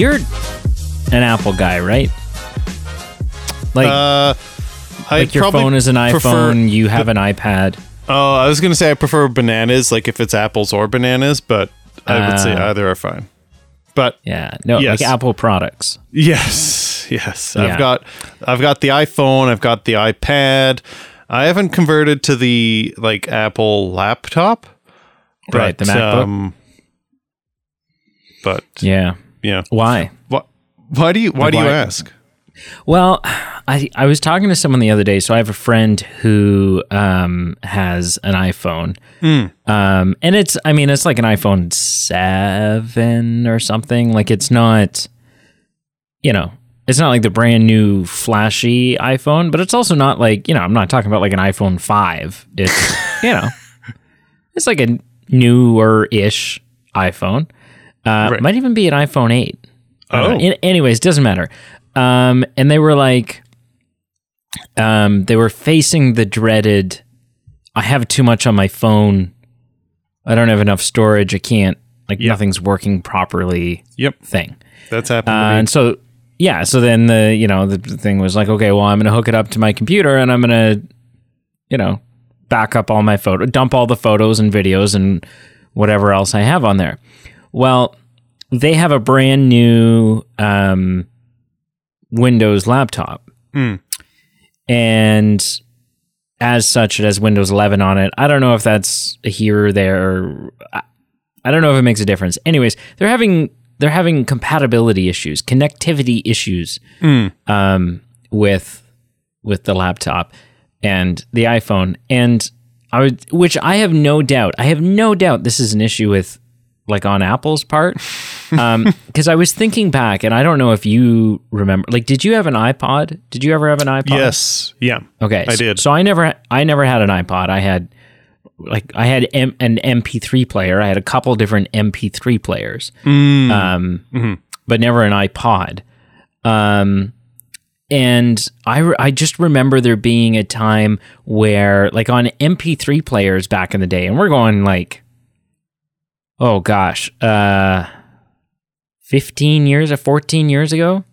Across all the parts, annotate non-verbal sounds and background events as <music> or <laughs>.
You're an Apple guy, right? Like, Uh, like your phone is an iPhone, you have an iPad. Oh, I was gonna say I prefer bananas, like if it's apples or bananas, but I would say Ah. either are fine. But Yeah, no, Yes. like Apple products. yes, <laughs> yes, Yeah. I've got I've got the iPhone, I've got the iPad. I haven't converted to the like Apple laptop, Right, the but, MacBook? Um, but Yeah. Yeah, Why? what? Why do you why Like, do you ask? Well, I I was talking to someone the other day. So I have a friend who um, has an iPhone, um, and it's I mean it's like an iPhone seven or something. Like it's not, you know, it's not like the brand new flashy iPhone, but it's also not like you know I'm not talking about like an iPhone five. It's you know, <laughs> it's like a newer ish iPhone. Uh, Right. Might even be an iPhone eight. I don't Oh. In- anyways, doesn't matter. Um, and they were like, um, they were facing the dreaded. I have too much on my phone. I don't have enough storage. I can't like Yeah. nothing's working properly. Yep, Thing. that's happened. Uh, to me. and so yeah, so then the you know the thing was like, okay, well, I'm gonna hook it up to my computer and I'm gonna, you know, back up all my photo, dump all the photos and videos and whatever else I have on there. Well, they have a brand new um, Windows laptop, Hmm. and as such, it has Windows 11 on it. I don't know if that's here or there. I- I don't know if it makes a difference. Anyways, they're having they're having compatibility issues, connectivity issues um, with with the laptop and the iPhone, and I would, which I have no doubt, I have no doubt this is an issue with like on Apple's part, <laughs> because I was thinking back, and I don't know if you remember, like, did you have an iPod? Did you ever have an iPod? yes, yeah, Okay, I so- did. So I never, I never had an iPod. I had like I had M- an MP3 player. I had a couple different MP3 players, Mm. um, but never an iPod. Um, and I, re- I just remember there being a time where, like, on MP3 players back in the day, and we're going like, oh gosh, uh, fifteen years or fourteen years ago.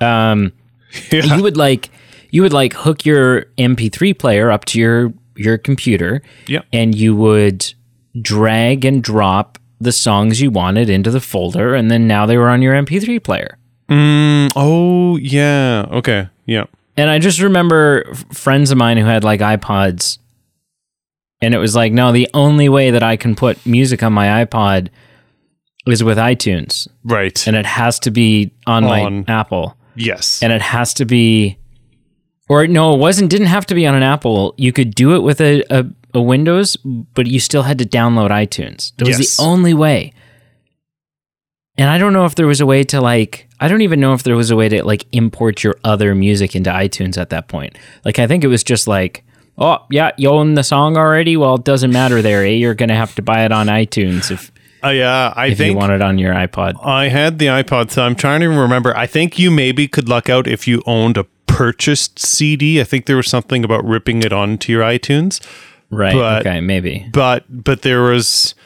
Um, <laughs> yeah. you would like you would like hook your MP3 player up to your your computer, Yep. and you would drag and drop the songs you wanted into the folder, and then now they were on your MP3 player. Mm, oh yeah. Okay. Yeah. And I just remember friends of mine who had like iPods, and it was like, no, the only way that I can put music on my iPod is with iTunes, Right. and it has to be on, On- my Apple. yes. and it has to be or no it wasn't didn't have to be on an apple you could do it with a, a, a windows but you still had to download itunes that was Yes. the only way and i don't know if there was a way to like i don't even know if there was a way to like import your other music into itunes at that point like i think it was just like oh yeah you own the song already well it doesn't matter there eh? you're gonna have to buy it on itunes if uh, yeah. I if you want it on your ipod I had the iPod, so I'm trying to remember. I think you maybe could luck out if you owned a purchased CD. I think there was something about ripping it onto your iTunes, right but- okay maybe but but there was,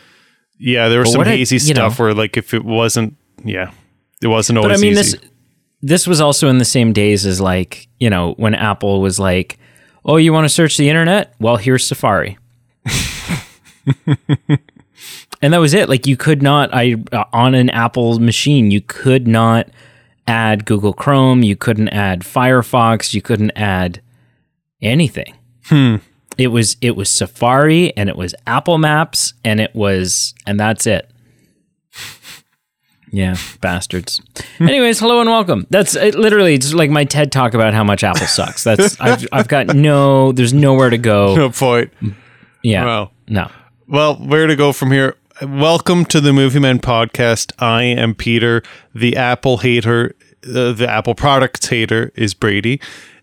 yeah, there was But some what I- hazy know- stuff where like if it wasn't, yeah, it wasn't but always I mean easy. this this was also in the same days as like you know when Apple was like, oh, you want to search the internet? Well, here's Safari. <laughs> and that was it. Like you could not, I uh, on an Apple machine, you could not add Google Chrome, you couldn't add Firefox, you couldn't add anything. It was it was Safari and it was Apple Maps and it was and that's it. Yeah, bastards. Anyways, hello and welcome. That's it, literally just like my TED talk about how much Apple sucks. That's <laughs> I've I've got no there's nowhere to go. no point. Yeah. Well, No. Well, where to go from here? Welcome to the Movie Men podcast. I am Peter, the Apple hater. Uh, the Apple products hater is Brady,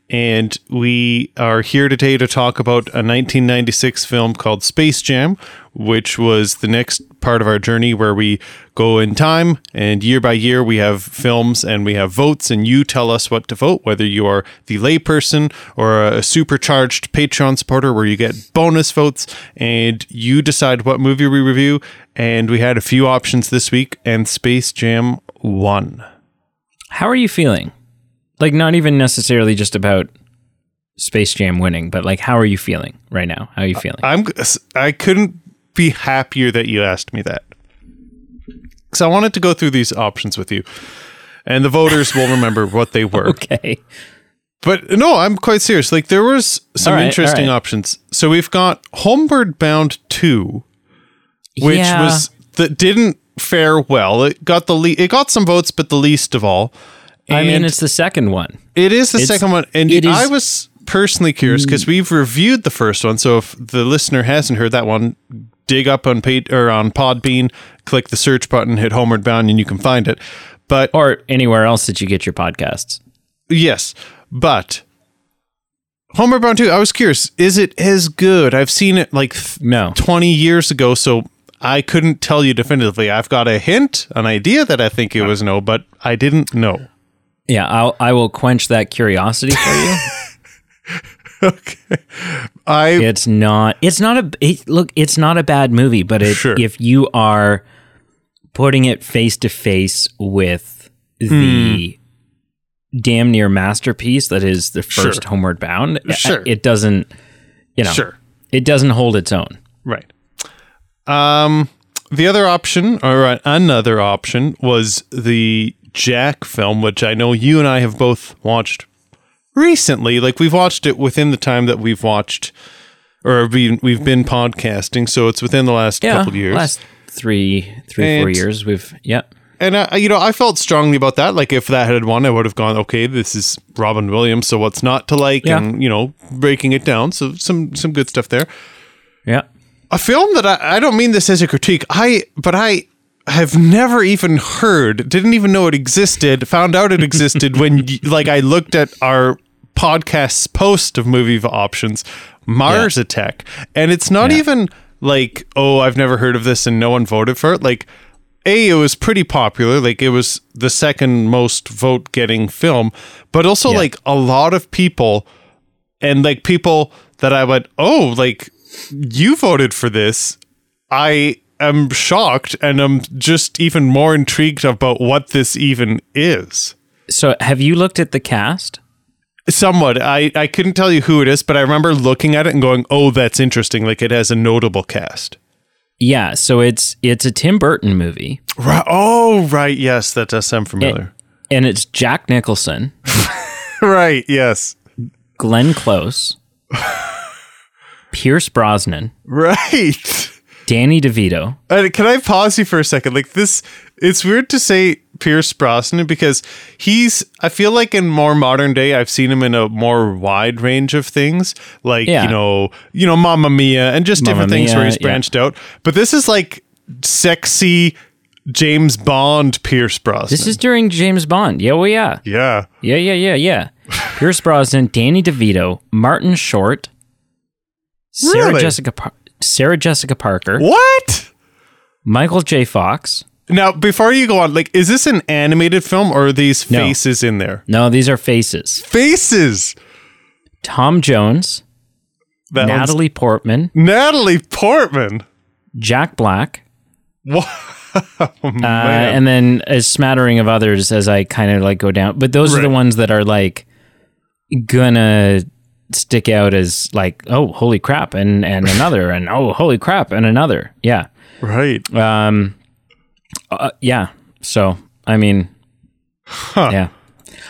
and we are here today to talk about a 1996 film called Space Jam, which was the next part of our journey where we go in time and year by year we have films and we have votes, and you tell us what to vote, whether you are the layperson or a supercharged Patreon supporter where you get bonus votes, and you decide what movie we review. And we had a few options this week, and Space Jam won. How are you feeling? Like, not even necessarily just about Space Jam winning, but like, how are you feeling right now? How are you feeling? I'm I couldn't be happier that you asked me that. Cuz I wanted to go through these options with you. And the voters will remember what they were. <laughs> okay. But no, I'm quite serious. Like there was some right, interesting right. options. So we've got Homeward Bound 2, which Yeah. was that didn't fare well. It got the le- it got some votes but the least of all. I mean, it's the second one. It is the It's- second one, and it is- I was personally curious because mm. we've reviewed the first one. So if the listener hasn't heard that one, dig up on Pat- or on Podbean, click the search button, hit Homeward Bound, and you can find it. But Or anywhere else that you get your podcasts. yes, but Homeward Bound two, I was curious: is it as good? I've seen it like th- No. twenty years ago, so. I couldn't tell you definitively. I've got a hint, an idea that I think it was no, but I didn't know. Yeah, I'll, I will quench that curiosity for you. <laughs> <laughs> I it's not. It's not a. It, look, it's not a bad movie, but it, Sure. if you are putting it face to face with the damn near masterpiece that is the Sure. first Homeward Bound, uh, Sure. it doesn't. You know, sure. it doesn't hold its own. Right. Um, the other option, or another option, was the Jack film, which I know you and I have both watched recently. Like we've watched it within the time that we've watched, or we we've been podcasting, so it's within the last Yeah, couple of years. last three, three, four And- years, we've yeah. and uh, you know, I felt strongly about that. Like if that had won, I would have gone, okay, this is Robin Williams, so what's not to like, Yeah. and you know, breaking it down. So some some good stuff there. Yeah. a film that I, I don't mean this as a critique i but i have never even heard didn't even know it existed found out it existed when <laughs> like i looked at our podcast's post of movie options mars attack and it's not Yeah. even like oh i've never heard of this and no one voted for it like a it was pretty popular like it was the second most vote getting film but also Yeah. like a lot of people and like people that I went, oh, like you voted for this. I am shocked and I'm just even more intrigued about what this even is. So, have you looked at the cast? Somewhat. I, I couldn't tell you who it is, but I remember looking at it and going, oh, that's interesting. Like it has a notable cast. Yeah. So it's it's a Tim Burton movie, Right. Oh, right. Yes, that does sound familiar. and it's Jack Nicholson, <laughs> right. Yes. Glenn Close, <laughs> Pierce Brosnan, Right. Danny DeVito. Uh, can I pause you for a second? Like this, it's weird to say Pierce Brosnan because he's. I feel like in more modern day, I've seen him in a more wide range of things, like Yeah. you know, you know, Mamma Mia, and just different things where Mia, he's yeah. branched out. But this is like sexy James Bond Pierce Brosnan. This is during James Bond. Yeah, well, yeah, yeah, yeah, yeah, yeah, yeah. Pierce Brosnan, Danny DeVito, Martin Short, Sarah Really? Jessica, Par- Sarah Jessica Parker, what? Michael J. Fox. Now, before you go on, like, is this an animated film or are these No. faces in there? No, these are faces. Faces. Tom Jones, That one's- Natalie Portman, Natalie Portman. Jack Black, What? <laughs> uh, and then a smattering of others as I kind of like go down. But those are the Right. ones that are like gonna stick out as like, oh, holy crap, and and another, <laughs> and oh, holy crap, and another. Yeah, right. um, uh, yeah. So I mean, yeah.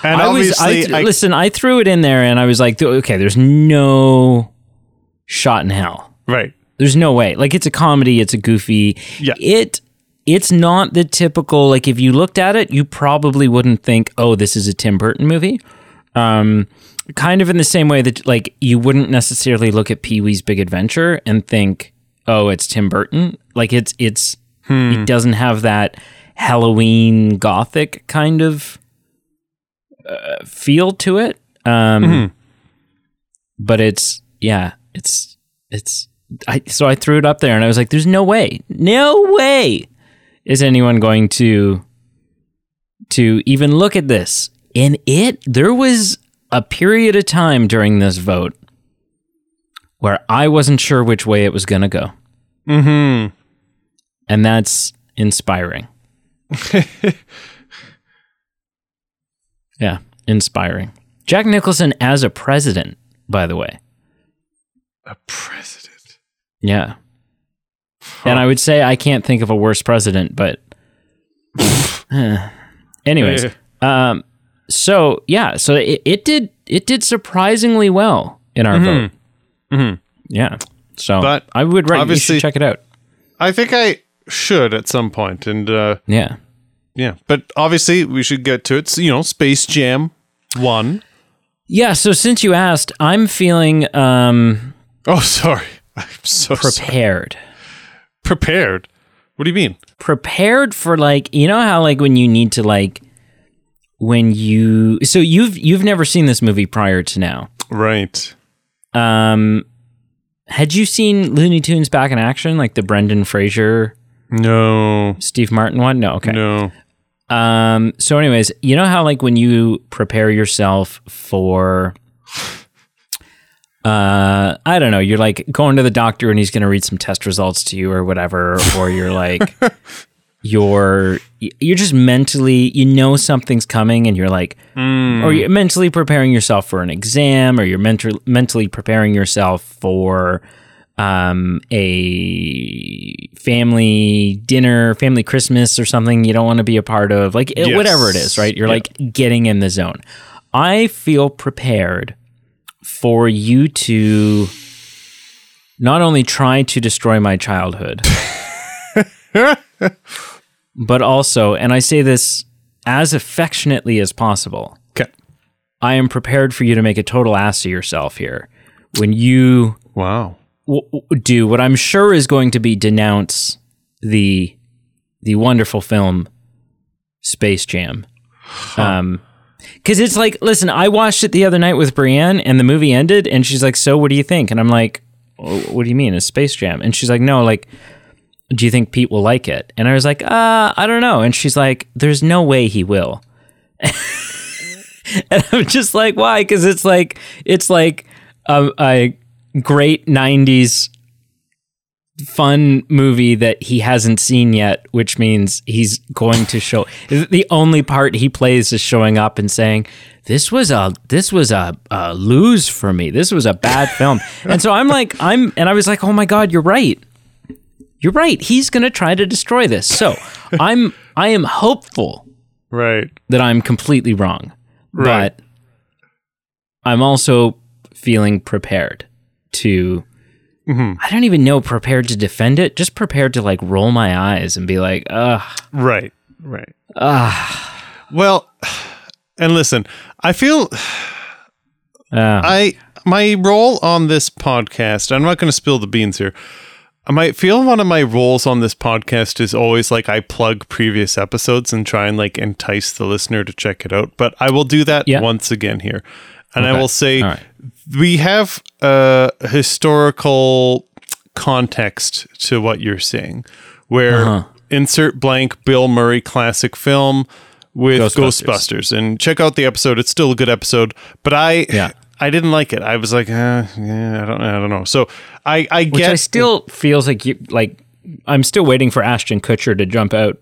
And I was. I, I, listen. I threw it in there, and I was like, okay, there's no shot in hell. right. There's no way. Like it's a comedy, it's a goofy. Yeah. It it's not the typical like if you looked at it, you probably wouldn't think, "Oh, this is a Tim Burton movie." Um kind of in the same way that like you wouldn't necessarily look at Pee-wee's Big Adventure and think, "Oh, it's Tim Burton." Like it's it's it doesn't have that Halloween gothic kind of uh, feel to it. Um but it's yeah, it's it's I so I threw it up there and I was like, there's no way, no way is anyone going to to even look at this. And it there was a period of time during this vote where I wasn't sure which way it was going to go. Mm-hmm. And that's inspiring. <laughs> yeah, inspiring. Jack Nicholson as a president, by the way. A president. Yeah. And I would say I can't think of a worse president, but <laughs> eh. anyways, um, so yeah, so it, it did it did surprisingly well in our vote. Mhm. Yeah, so But I would recommend you should check it out. I think I should at some point, and uh, Yeah, yeah. But obviously, we should get to it. So, you know, Space Jam won. yeah. So since you asked, I'm feeling um, Oh, sorry. <laughs> I'm so sorry. prepared. prepared. What do you mean? prepared for like you know how like when you need to like when you so you've you've never seen this movie prior to now Right. um had you seen looney tunes back in action like the brendan fraser No. steve martin one no okay No. um so anyways you know how like when you prepare yourself for uh i don't know you're like going to the doctor and he's going to read some test results to you or whatever or you're like <laughs> you're you're just mentally you know something's coming and you're like or you're mentally preparing yourself for an exam or you're mental, mentally preparing yourself for um, a family dinner, family Christmas or something you don't want to be a part of, like it- whatever it is, right? You're Yeah. like getting in the zone. I feel prepared for you to not only try to destroy my childhood, <laughs> but also, and I say this as affectionately as possible, Okay. I am prepared for you to make a total ass of yourself here when you Wow. w- w- do what I'm sure is going to be denounce the the wonderful film Space Jam. Um cuz it's like listen, I watched it the other night with Brienne and the movie ended and she's like, "So what do you think?" And I'm like, "Oh, "What do you mean? It's Space Jam?" And she's like, "No, like do you think Pete will like it?" And I was like, "Uh, I don't know." And she's like, "There's no way he will." <laughs> and I'm just like, "Why?" Cuz it's like it's like a, a great 90s fun movie that he hasn't seen yet, which means he's going to show the only part he plays is showing up and saying, This was a this was a, a lose for me. This was a bad film. and so I'm like, I'm and I was like, Oh my god, you're right. You're right. He's gonna try to destroy this. So <laughs> I'm I am hopeful Right. that I'm completely wrong. Right. But I'm also feeling prepared to I don't even know prepared to defend it, just prepared to like roll my eyes and be like, ugh. Right. Right. Well, and listen, I feel <sighs> Uh, I my role on this podcast. I'm not going to spill the beans here. I might feel one of my roles on this podcast is always like I plug previous episodes and try and like entice the listener to check it out. But I will do that Yeah. once again here, and I will say right. we have a historical context to what you're saying, where Uh-huh. insert blank Bill Murray classic film with Ghostbusters. Ghostbusters. and check out the episode. It's still a good episode, but I Yeah. I didn't like it. I was like, uh, yeah, I don't I don't know. So I I which get I still feels like you like I'm still waiting for Ashton Kutcher to jump out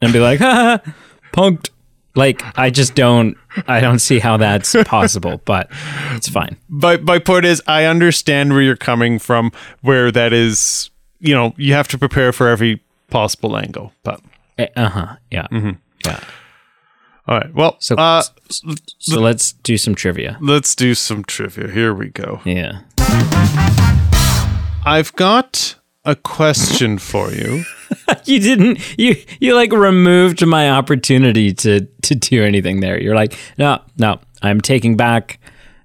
and be like, <laughs> ha, ha, punked. Like I just don't I don't see how that's <laughs> possible, but it's fine. my my point is I understand where you're coming from. Where that is, you know, you have to prepare for every possible angle. But Uh huh. Yeah. mm-hmm. Yeah. All right, well, So uh, so let's do some trivia. let's do some trivia. Here we go. Yeah. I've got a question for you. <laughs> you didn't you you like removed my opportunity to to do anything there you're like no no i'm taking back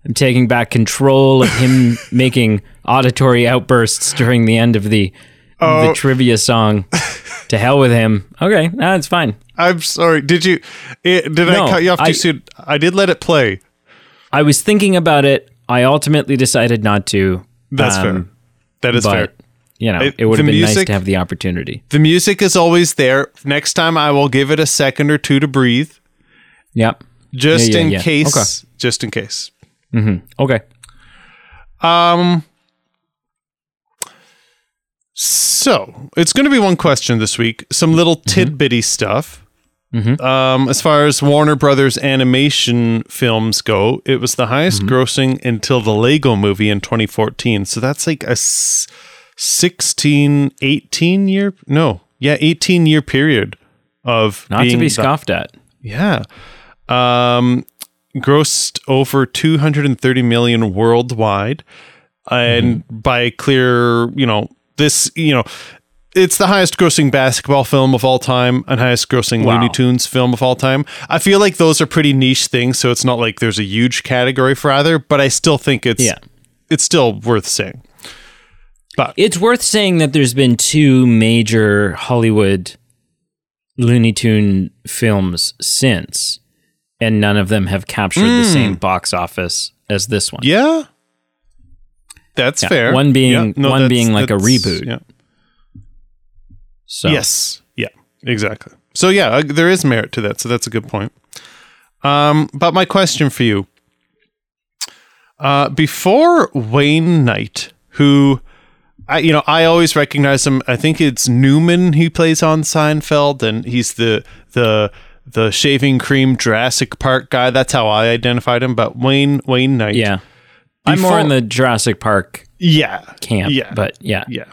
i'm taking back control of him <laughs> making auditory outbursts during the end of the of the trivia song <laughs> to hell with him okay that's fine I'm sorry. Did you? It, did No, I cut you off too I- soon? I did let it play. i was thinking about it I ultimately decided not to. That's um, fair. That is but fair. you know, It- it would have been nice to have the opportunity. The music is always there. Next time, I will give it a second or two to breathe, Yep. just Yeah, yeah, in yeah. case. Okay. Just in case. Mm-hmm. Okay. Um. So it's going to be one question this week. Some little tidbitty stuff. Um, as far as Warner Brothers animation films go, it was the highest grossing until the Lego movie in 2014. So that's like a s- 16, 18 year, no, yeah, 18 year period of Not to be the- scoffed at. yeah. Um, grossed over 230 million worldwide. And by clear, you know, this, you know, it's the highest grossing basketball film of all time and highest grossing Wow. Looney Tunes film of all time. I feel like those are pretty niche things, so it's not like there's a huge category for either, but I still think it's Yeah. it's still worth saying. But it's worth saying that there's been two major Hollywood Looney Tune films since, and none of them have captured the hmm. same box office as this one. Yeah. That's Yeah, fair. one being- Yeah, no, one being like a reboot. Yeah. So Yes. Yeah. Exactly. So yeah, uh, there is merit to that. So that's a good point. Um, but my question for you, uh, before Wayne Knight, who, I you know I always recognize him. I think it's Newman he plays on Seinfeld, and he's the the the shaving cream Jurassic Park guy. That's how I identified him. But Wayne Wayne Knight, yeah, I'm more in the Jurassic Park yeah, camp. Yeah. but yeah, Yeah.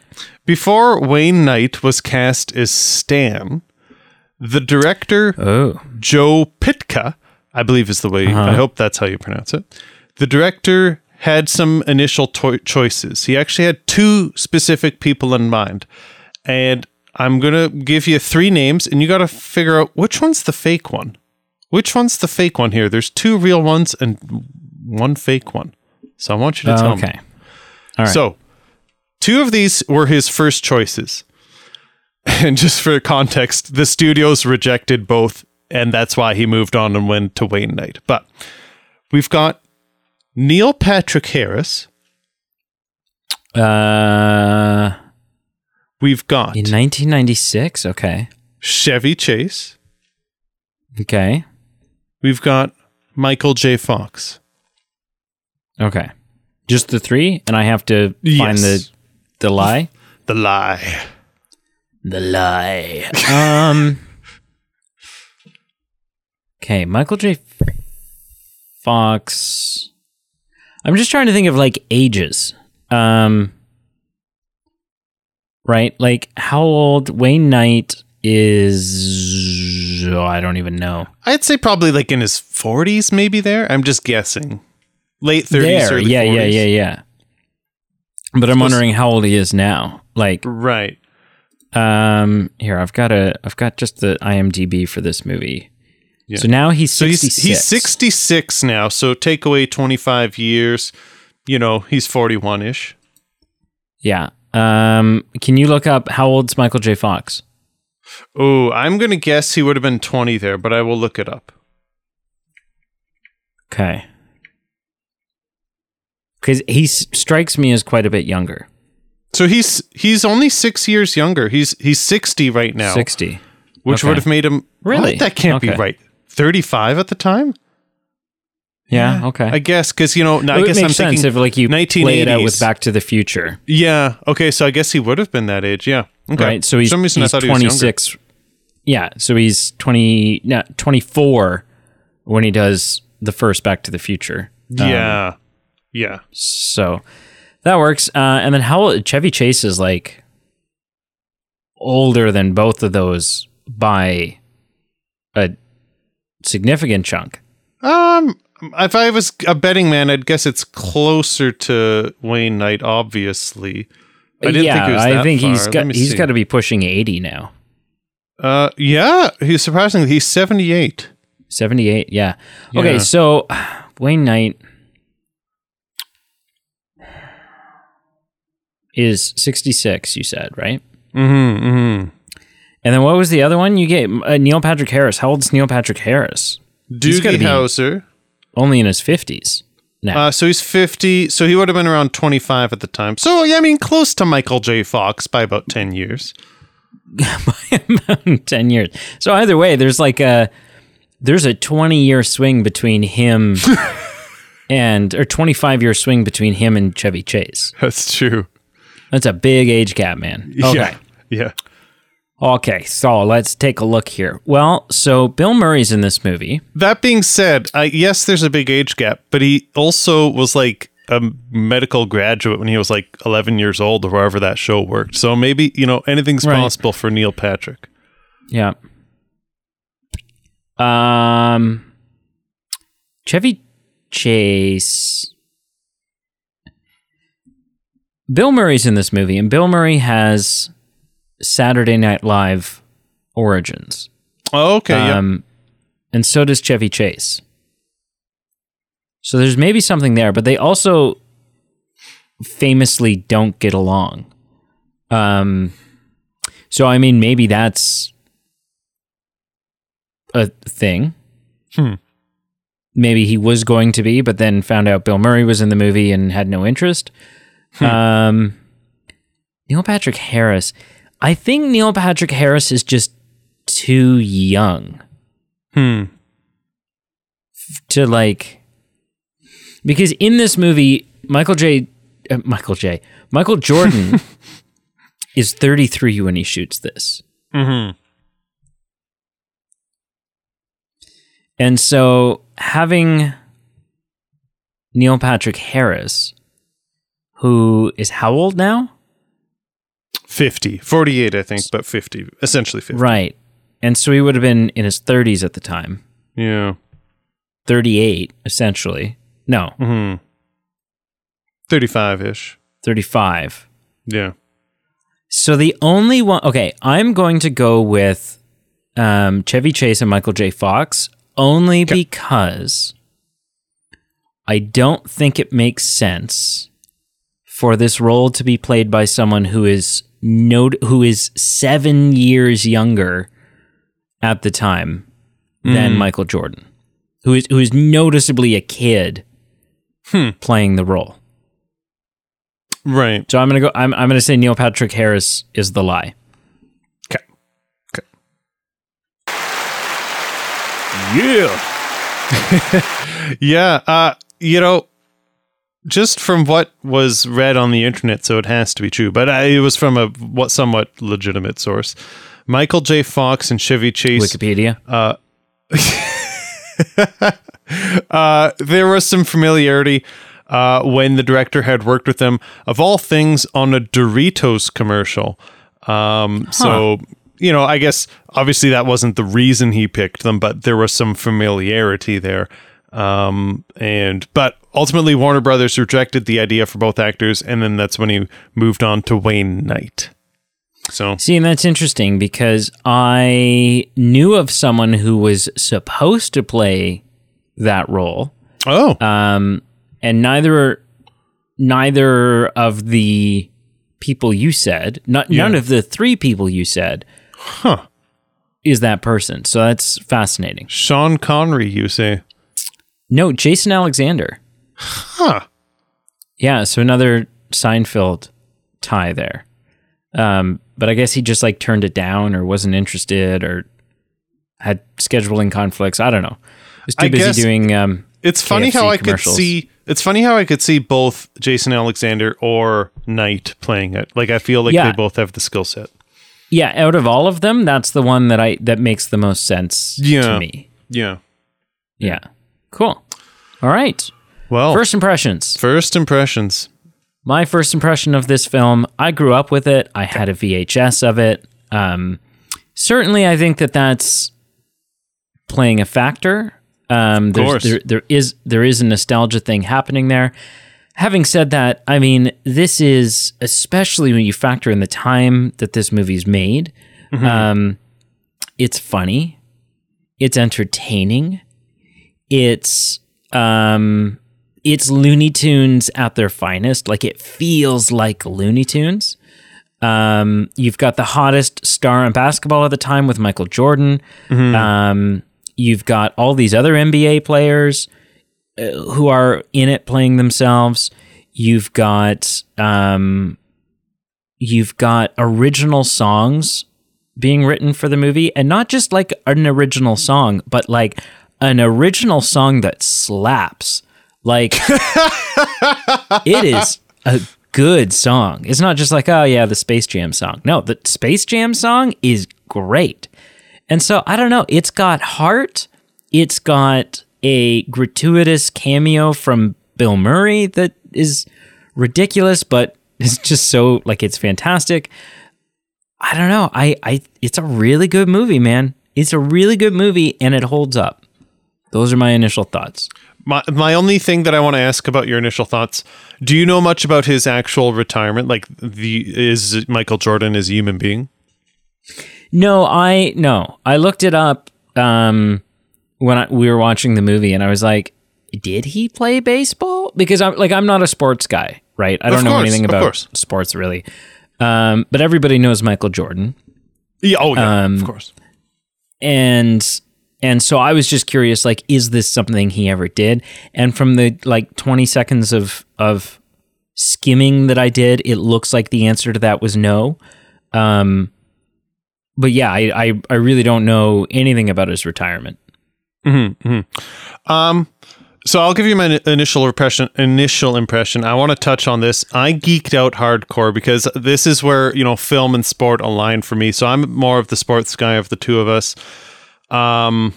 Before Wayne Knight was cast as Stan, the director oh, Joe Pytka, I believe is the way, Uh-huh. I hope that's how you pronounce it. The director had some initial to- choices. He actually had two specific people in mind. And I'm going to give you three names, and you got to figure out which one's the fake one. Which one's the fake one here? There's two real ones and one fake one. So I want you to tell me. okay, all right. So, two of these were his first choices. <laughs> And just for context, the studios rejected both, and that's why he moved on and went to Wayne Knight. But we've got Neil Patrick Harris. uh, We've got in 1996. Okay, Chevy Chase. okay, We've got Michael J. Fox. Okay. Just the three, and I have to find Yes. the the lie. The Lie. The lie. um. Okay, Michael J. Fox. I'm just trying to think of like ages. Um. Right, like how old Wayne Knight is? Oh, I don't even know. I'd say probably like in his 40s, maybe there. I'm just guessing. Late 30s, There, early yeah, yeah, 40s. yeah, yeah. But I'm wondering how old he is now. Like, Right. um, here I've got a, I've got just the IMDb for this movie. Yeah. So now he's So he's he's 66 now. So take away 25 years, you know, he's 41 ish. Yeah. Um, can you look up how old's Michael J. Fox? Oh, I'm going to guess he would have been 20 there, but I will look it up. Okay. Because he s- strikes me as quite a bit younger. So he's he's only 6 years younger. He's he's 60 right now, 60. which okay. would have made him Really? That can't be right. 35 at the time? Yeah, okay. I guess cuz you know, I guess I'm sense thinking if like you play it out with Back to the Future, Yeah, okay, so I guess he would have been that age. Yeah. Okay. right? So he's, he's thought he 26. yeah, so he's 20, no, 24 when he does the first Back to the Future. Um, Yeah. Yeah. So that works. Uh, and then how old Chevy Chase is like older than both of those by a significant chunk. Um, if I was a betting man, I'd guess it's closer to Wayne Knight. Obviously, I didn't yeah, think it was I think he's far. Let got he's see. got to be pushing 80 now. Uh, yeah, he's surprisingly he's seventy eight. 78, yeah. Okay, so <sighs> Wayne Knight is 66, you said, right? Mm-hmm. mm-hmm. And then what was the other one? You get uh, Neil Patrick Harris. How old's Neil Patrick Harris? Doogie Howser. Only in his 50s. now. Uh, so he's 50. So he would have been around 25 at the time. So, yeah, I mean, close to Michael J. Fox by about 10 years. <laughs> by about ten years. So either way, there's like a there's a twenty year swing between him <laughs> and or twenty five year swing between him and Chevy Chase. That's true. That's a big age gap, man. <laughs> Okay. Yeah. Yeah. Okay, so let's take a look here. Well, so Bill Murray's in this movie. That being said, I, yes, there's a big age gap, but he also was like a medical graduate when he was like 11 years old or wherever that show worked. So maybe, you know, anything's Right. possible for Neil Patrick. Yeah. Um Chevy Chase Bill Murray's in this movie and Bill Murray has Saturday Night Live origins. Oh, okay. yeah. Um and so does Chevy Chase. So there's maybe something there, but they also famously don't get along. Um so I mean maybe that's a thing. Hmm. Maybe he was going to be, but then found out Bill Murray was in the movie and had no interest. Hmm. Um, Neil Patrick Harris. I think Neil Patrick Harris is just too young Hmm. to like because in this movie Michael J uh, Michael J Michael Jordan <laughs> is 33 when he shoots this. Mm-hmm. And so having Neil Patrick Harris, who is how old now? 50. 48, I think, but 50. Essentially 50. Right. And so he would have been in his 30s at the time. Yeah. 38, essentially. No, Mm-hmm. 35 ish. 35. Yeah. So the only one, okay, I'm going to go with um, Chevy Chase and Michael J. Fox only because I don't think it makes sense for this role to be played by someone who is no, who is seven years younger at the time than Michael Jordan, who is who is noticeably a kid playing the role. Right. So I'm gonna go. I'm I'm gonna say Neil Patrick Harris is the lie. Okay. Okay. Yeah. <laughs> Yeah. Uh, you know, just from what was read on the internet, so it has to be true, but I, it was from a what somewhat legitimate source. Michael J. Fox and Chevy Chase Wikipedia. uh, <laughs> there was some familiarity uh, when the director had worked with them, of all things, on a Doritos commercial. Um, So, you know, I guess obviously that wasn't the reason he picked them, but there was some familiarity there. Um, and but ultimately, Warner Brothers rejected the idea for both actors, and then that's when he moved on to Wayne Knight. So, See, and that's interesting because I knew of someone who was supposed to play that role, oh, um, and neither neither of the people you said, not none of the three people you said, huh? is that person. So that's fascinating. Sean Connery, you say? No, Jason Alexander. Huh? Yeah, so another Seinfeld tie there. Um, but I guess he just like turned it down or wasn't interested or had scheduling conflicts. I don't know. He was too I busy doing um It's funny KFC how I could see. It's funny how I could see both Jason Alexander or Knight playing it. Like I feel like Yeah. they both have the skill set. yeah, out of all of them, that's the one that I that makes the most sense Yeah. to me. Yeah. Yeah. Cool. All right. Well, first, impressions. first impressions. My first impression of this film, I grew up with it. I had a VHS of it. Um, certainly, I think that that's playing a factor. Um, there's, course. There, there is there is a nostalgia thing happening there. Having said that, I mean, this is especially when you factor in the time that this movie's made. Um, it's funny, it's entertaining, it's um, it's Looney Tunes at their finest. Like it feels like Looney Tunes. Um, you've got the hottest star in basketball at the time with Michael Jordan. Um, you've got all these other NBA players. uh, who are in it playing themselves. You've got um, you've got original songs being written for the movie, and not just like an original song, but like an original song that slaps. Like <laughs> it is a good song. It's not just like, oh yeah, the Space Jam song. No, the Space Jam song is great. And so I don't know, it's got heart. It's got a gratuitous cameo from Bill Murray that is ridiculous, but <laughs> it's just so like it's fantastic. I don't know. I I it's a really good movie, man. It's a really good movie and it holds up. Those are my initial thoughts. My my only thing that I want to ask about your initial thoughts. Do you know much about his actual retirement? Like the is Michael Jordan as a human being? No, I no. I looked it up um when I, we were watching the movie and I was like, did he play baseball? Because I'm like I'm not a sports guy, right? I don't Of know course, anything about sports really. Um, but everybody knows Michael Jordan. Yeah, oh yeah, Um, of course. and and so I was just curious, like, is this something he ever did? And from the like 20 seconds of of skimming that I did, it looks like the answer to that was no. Um, but yeah, I, I I really don't know anything about his retirement. Hmm hmm. Um, so I'll give you my initial impression. Initial impression. I want to touch on this. I geeked out hardcore because this is where you know film and sport align for me. So I'm more of the sports guy of the two of us. Um,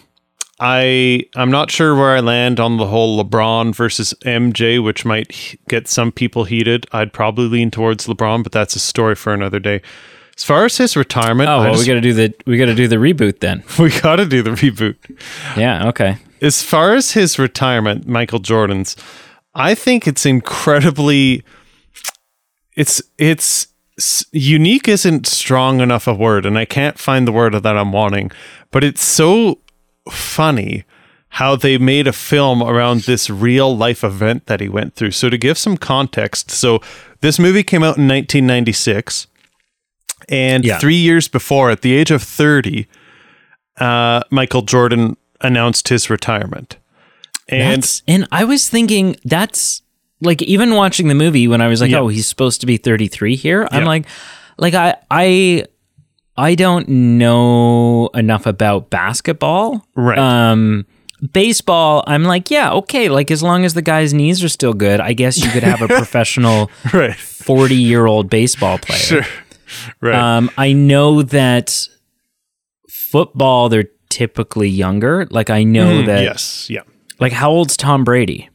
I I'm not sure where I land on the whole LeBron versus MJ, which might get some people heated. I'd probably lean towards LeBron, but that's a story for another day. As far as his retirement, Oh well, just- we got to do the we got to do the reboot then. <laughs> we got to do the reboot. Yeah, okay. as far as his retirement, Michael Jordan's, I think it's incredibly it's it's unique isn't strong enough a word and I can't find the word that I'm wanting, but it's so funny how they made a film around this real life event that he went through. So to give some context, so this movie came out in 1996 and Yeah. 3 years before at the age of 30 uh, Michael Jordan announced his retirement. And That's, and I was thinking that's like even watching the movie when I was like, Yeah. oh, he's supposed to be 33 here. I'm Yeah. like, like I I I don't know enough about basketball. Right. Um baseball, I'm like, yeah, okay, like as long as the guy's knees are still good, I guess you could have a <laughs> professional <laughs> right, 40-year-old baseball player. <laughs> sure, right, Um, I know that football, they're typically younger. Like I know that. Mm, yes, yeah. Like how old's Tom Brady?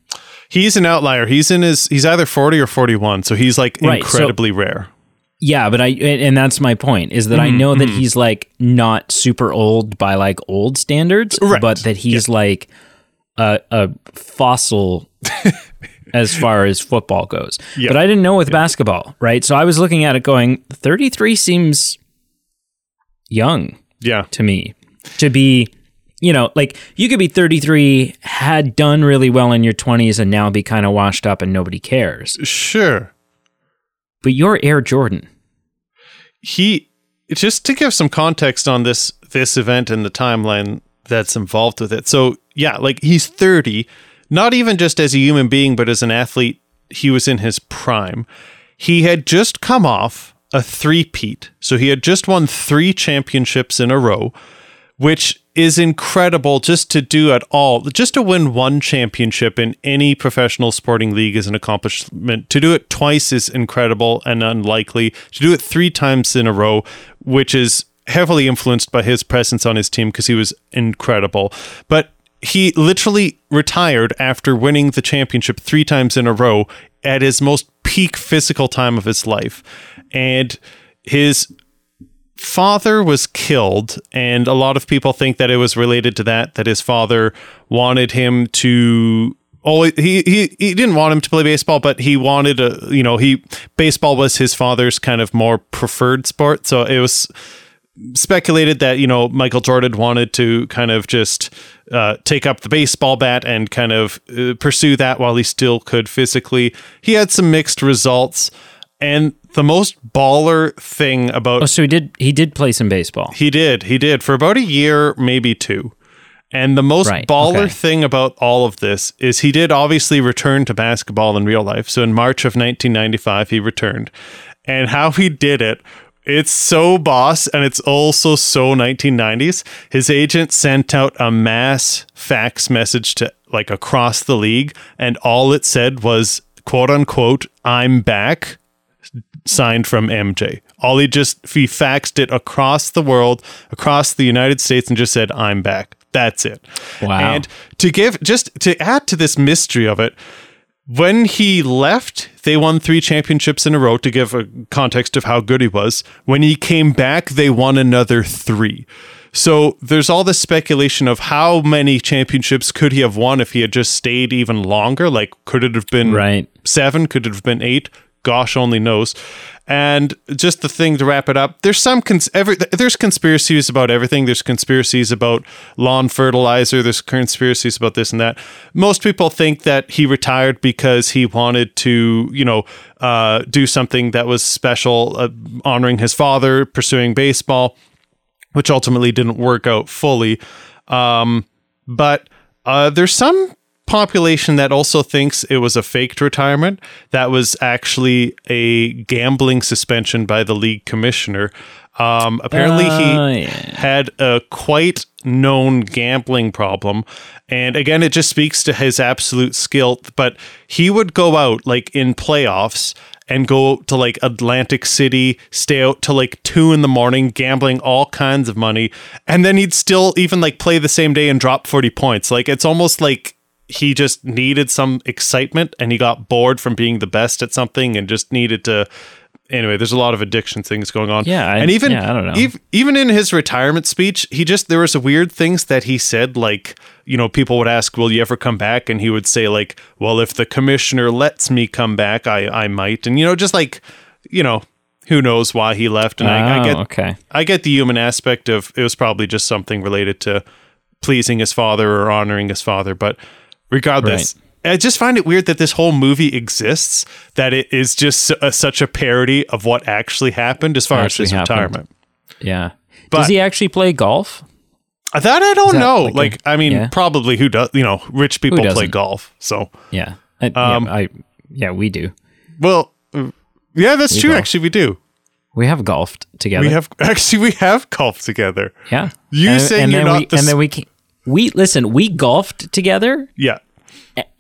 He's an outlier. He's in his. He's either forty or forty-one, so he's like Right, so- incredibly rare. Yeah, but I and that's my point is that I Mm-hmm, know that he's like not super old by like old standards, Right. but that he's like a a fossil <laughs> as far as football goes. Yeah. But I didn't know with basketball, right? So I was looking at it going 33 seems young Yeah, to me to be you know like you could be 33 had done really well in your 20s and now be kind of washed up and nobody cares sure. but you're air jordan He just to give some context on this this event and the timeline that's involved with it. So yeah, like he's thirty, not even just as a human being, but as an athlete, he was in his prime. He had just come off a three-peat. So he had just won three championships in a row, which is incredible just to do at all. Just to win one championship in any professional sporting league is an accomplishment. To do it twice is incredible and unlikely. To do it three times in a row, which is heavily influenced by his presence on his team because he was incredible. But he literally retired after winning the championship three times in a row at his most peak physical time of his life. And his father was killed and a lot of people think that it was related to that that his father wanted him to oh he he, he didn't want him to play baseball but he wanted a you know he baseball was his father's kind of more preferred sport so it was speculated that you know Michael Jordan wanted to kind of just uh, take up the baseball bat and kind of uh, pursue that while he still could physically. He had some mixed results, and the most baller thing about oh so he did he did play some baseball he did. He did for about a year, maybe two. And the most Right, baller okay. thing about all of this is he did obviously return to basketball in real life. So in March of 1995, he returned. And how he did it, it's so boss and it's also so 1990s. His agent sent out a mass fax message to like across the league, and all it said was, quote unquote, I'm back signed from MJ. All he just he faxed it across the world, across the United States, and just said, "I'm back." That's it. Wow. And to give just to add to this mystery of it, when he left, they won three championships in a row to give a context of how good he was. When he came back, they won another three. So there's all this speculation of how many championships could he have won if he had just stayed even longer? Like, could it have been Right. seven? Could it have been eight? Gosh only knows. And just the thing to wrap it up, there's some cons- every there's conspiracies about everything. There's conspiracies about lawn fertilizer. There's conspiracies about this and that. Most people think that he retired because he wanted to, you know, uh, do something that was special, uh, honoring his father, pursuing baseball which ultimately didn't work out fully. Um, but uh, there's some population that also thinks it was a faked retirement. That was actually a gambling suspension by the league commissioner. Um, apparently, Oh, he yeah. had a quite known gambling problem. And again, it just speaks to his absolute skill. But he would go out like in playoffs and go to like Atlantic City, stay out till like two in the morning, gambling all kinds of money. And then he'd still even like play the same day and drop 40 points. Like it's almost like he just needed some excitement and he got bored from being the best at something and just needed to anyway there's a lot of addiction things going on Yeah, I- and even yeah, I don't know. ev- even in his retirement speech he just there was weird things that he said like you know people would ask will you ever come back and he would say like well if the commissioner lets me come back i i might and you know just like you know who knows why he left and I, I Oh, get okay. I get the human aspect of it was probably just something related to pleasing his father or honoring his father, but regardless, I just find it weird that this whole movie exists. That it is just a, such a parody of what actually happened as far Actually as his happened. retirement. Yeah. But- Does he actually play golf? That I don't that know. like Like, a- I mean, yeah. probably who does? You know, rich people play golf. So, Yeah. I, Um, yeah, I, yeah, we do. well, yeah, that's true. golf. Actually, we do. We have golfed together. We have <laughs> actually we have golfed together. yeah. You saying you're then not we, the and then we ca- we listen. We golfed together, Yeah.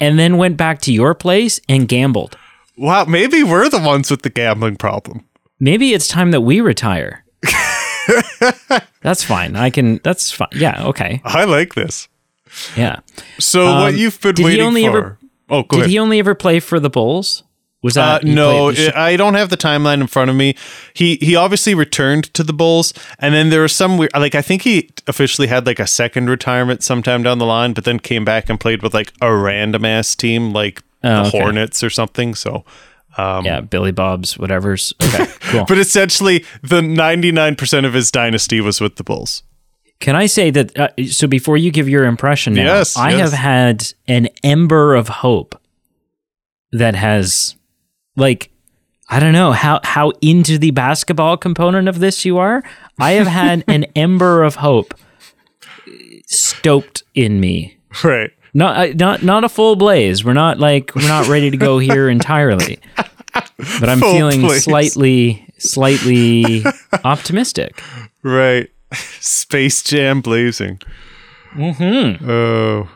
and then went back to your place and gambled. Wow. Maybe we're the ones with the gambling problem. Maybe it's time that we retire. <laughs> that's fine. I can. That's fine. Yeah. Okay. I like this. Yeah. So what Um, you've been did he waiting only for? ever- oh, Did ahead. he only ever play for the Bulls? Was uh, that he no, I don't have the timeline in front of me. He he obviously returned to the Bulls, and then there was some weird. Like I think he officially had like a second retirement sometime down the line, but then came back and played with like a random ass team, like Oh, the okay. Hornets or something. So, yeah, Billy Bob's, whatever's. Okay, <laughs> cool. but essentially, the ninety nine percent of his dynasty was with the Bulls. Can I say that? Uh, so before you give your impression, now, Yes, I yes. have had an ember of hope that has, like, I don't know how how into the basketball component of this you are. I have had an <laughs> ember of hope stoked in me. Right. Not not not a full blaze. We're not like we're not ready to go here entirely. <laughs> But I'm Full feeling blaze. slightly slightly optimistic. Right. <laughs> Space Jam blazing. Mm-hmm. Oh.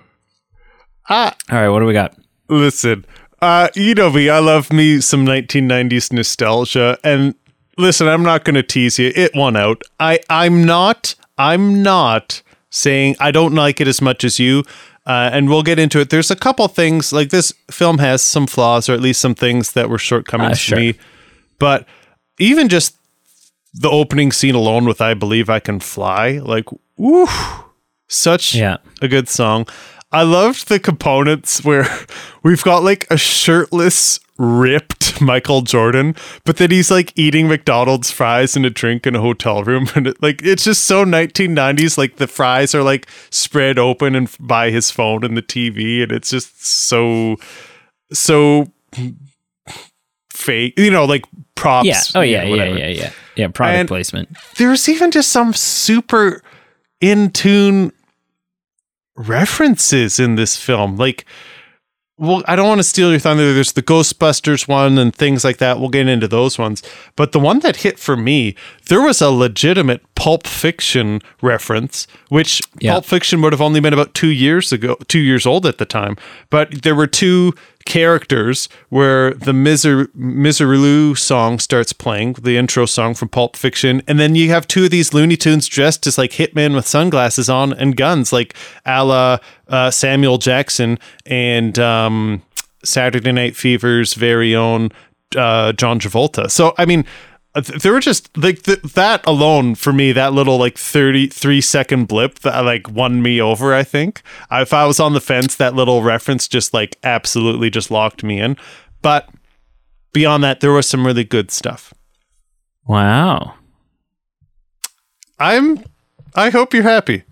Ah, All right, what do we got? listen. Uh, you know me. I love me some 1990s nostalgia. And listen, I'm not going to tease you. It won out. I, I'm not. I'm not saying I don't like it as much as you. Uh, and we'll get into it. There's a couple things like this film has some flaws, or at least some things that were shortcomings Uh, to me. But even just the opening scene alone with "I Believe I Can Fly," like, woo, such Yeah. a good song. I loved the components where <laughs> we've got like a shirtless, ripped Michael Jordan, but then he's like eating McDonald's fries and a drink in a hotel room, <laughs> and it, like it's just so 1990s. Like the fries are like spread open and by his phone and the TV, and it's just so so fake. You know, like props. Yeah. Oh yeah, know, yeah, yeah, yeah. Yeah, product And- placement. There's even just some super in tune references in this film. Like, well, I don't want to steal your thunder. There's the Ghostbusters one and things like that. We'll get into those ones. But the one that hit for me, there was a legitimate Pulp Fiction reference, which Yeah. Pulp Fiction would have only been about two years ago, two years old at the time. But there were two characters where the Miser Miserlou song starts playing, the intro song from Pulp Fiction, and then you have two of these Looney Tunes dressed as like hitmen with sunglasses on and guns, like a la uh, Samuel Jackson and um, Saturday Night Fever's very own uh, John Travolta. So I mean. Uh, th- There were just like th- that alone for me. That little like thirty-three second blip that like won me over. I think if I was on the fence, that little reference just like absolutely just locked me in. But beyond that, there was some really good stuff. Wow. I'm. I hope you're happy.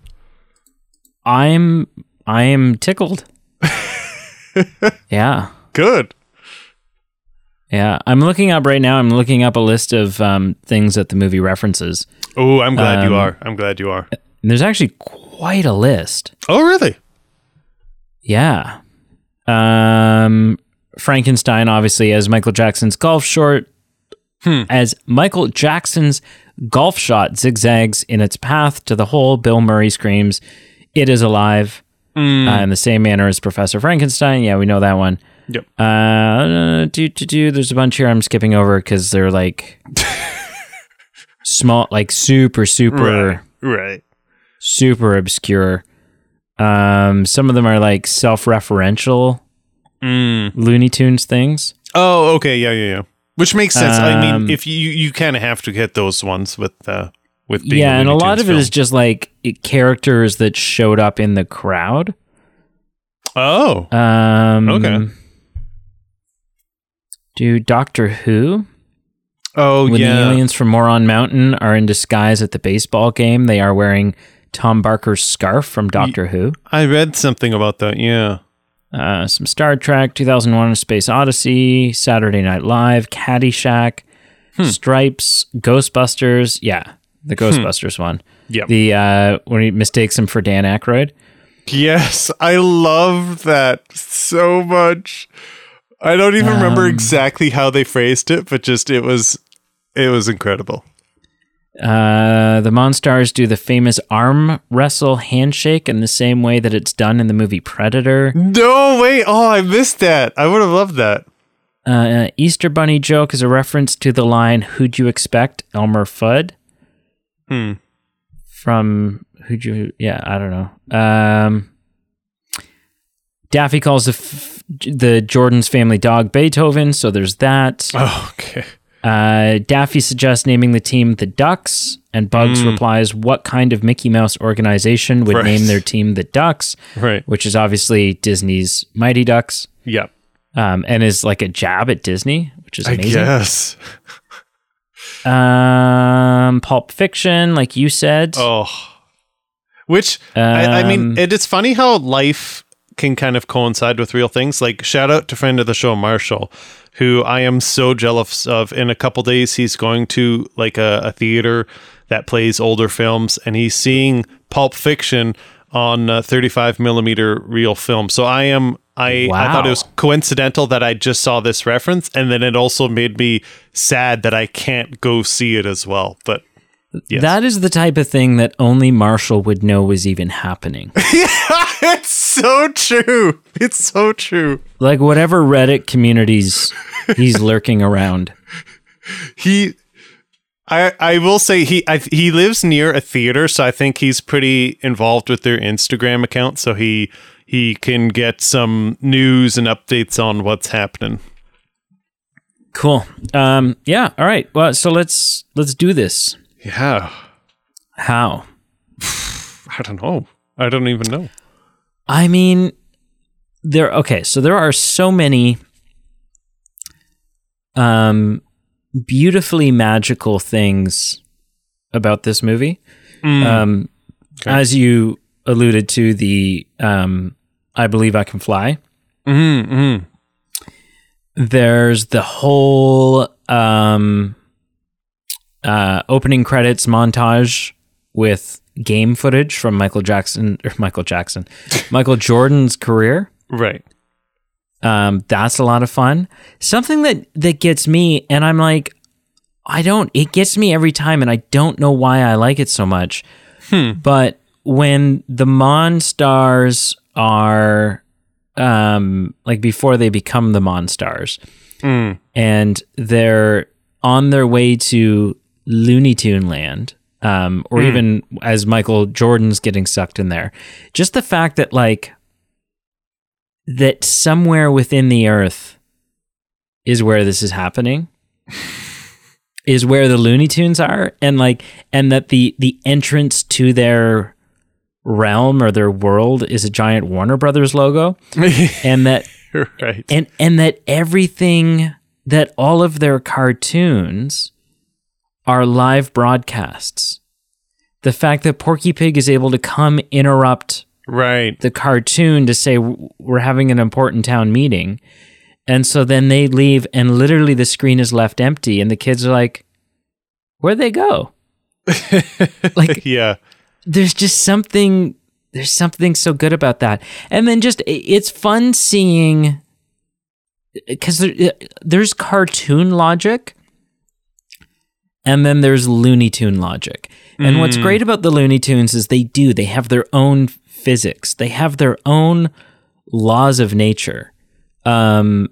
I'm I am tickled. <laughs> yeah. Good. Yeah. I'm looking up right now. I'm looking up a list of um, things that the movie references. Oh, I'm glad Um, you are. I'm glad you are. And there's actually quite a list. Oh, really? Yeah. Um, Frankenstein, obviously, as Michael Jackson's golf short, as Michael Jackson's golf shot zigzags in its path to the hole, Bill Murray screams, It is alive. Uh, in the same manner as Professor Frankenstein. Yeah, we know that one. Yep. Uh, do, do, do. There's a bunch here I'm skipping over because they're like <laughs> small, like super, super Right. Right. super obscure. Um, some of them are like self-referential Mm. Looney Tunes things. Oh, okay. Yeah, yeah, yeah. Which makes sense. I mean, Um, if you you kind of have to get those ones with uh with being yeah, and a lot Tunes of it film. is just like it, characters that showed up in the crowd. oh Um, Okay. Do Doctor Who? oh When the yeah aliens from Moron Mountain are in disguise at the baseball game, they are wearing Tom Baker's scarf from Doctor Who. I read something about that. Yeah. Uh, some Star Trek, 2001: A Space Odyssey, Saturday Night Live, Caddyshack, Hmm. Stripes, Ghostbusters. Yeah, the Ghostbusters one. Yeah. The uh, when he mistakes him for Dan Aykroyd. Yes, I love that so much. I don't even remember Um, exactly how they phrased it, but just it was it was incredible. Uh, the Monstars do the famous arm wrestle handshake in the same way that it's done in the movie Predator. No, wait. Oh, I missed that. I would have loved that. Uh, Easter Bunny joke is a reference to the line "Who'd you expect, Elmer Fudd?" Hmm. from who'd you? Yeah, I don't know. Um, Daffy calls the f- the Jordan's family dog Beethoven, so there's that. Oh, okay. Uh, Daffy suggests naming the team the Ducks, and Bugs replies, "What kind of Mickey Mouse organization would Right. name their team the Ducks?" Right. Which is obviously Disney's Mighty Ducks, Yep. um, and is like a jab at Disney, which is amazing. guess. Um, Pulp Fiction, like you said. Oh. Which I, I mean, Um, it is funny how life can kind of coincide with real things. Like shout out to friend of the show Marshall, who I am so jealous of. In a couple days, he's going to like a, a theater that plays older films, and he's seeing Pulp Fiction on uh, 35 millimeter real film. So I am. I, I thought it was coincidental that I just saw this reference, and then it also made me sad that I can't go see it as well. But yes. That is the type of thing that only Marshall would know was even happening. <laughs> so true. It's so true. like whatever Reddit communities he's <laughs> lurking around. He, I, I will say he, I, he lives near a theater, so I think he's pretty involved with their Instagram account. So he, he can get some news and updates on what's happening. Cool. Um, yeah. All right. Well, so let's let's do this. Yeah, How? <sighs> I don't know. I don't even know. I mean, there. Okay, so there are so many, um, beautifully magical things about this movie. Um, Okay. as you alluded to, the um, I believe I can fly. Mm-hmm, mm-hmm. There's the whole um, uh, opening credits montage with game footage from Michael Jackson or Michael Jackson, Michael Jordan's career. Right. Um, that's a lot of fun. Something that that gets me, and I'm like, I don't. It gets me every time, and I don't know why I like it so much. But when the Monstars are, um, like before they become the Monstars, and they're on their way to Looney Tune Land, um, or even as Michael Jordan's getting sucked in there. Just the fact that like that somewhere within the earth is where this is happening <laughs> is where the Looney Tunes are and like and that the the entrance to their realm or their world is a giant Warner Brothers logo <laughs> and that right. and and that everything that all of their cartoons are live broadcasts. The fact that Porky Pig is able to come interrupt Right. the cartoon to say we're having an important town meeting. And so then they leave and literally the screen is left empty and the kids are like where'd they go? <laughs> like Yeah. there's just something there's something so good about that and then just it's fun seeing because there, uh, there's cartoon logic and then there's looney tune logic. And what's great about the looney tunes is they do they have their own physics. They have their own laws of nature. Um,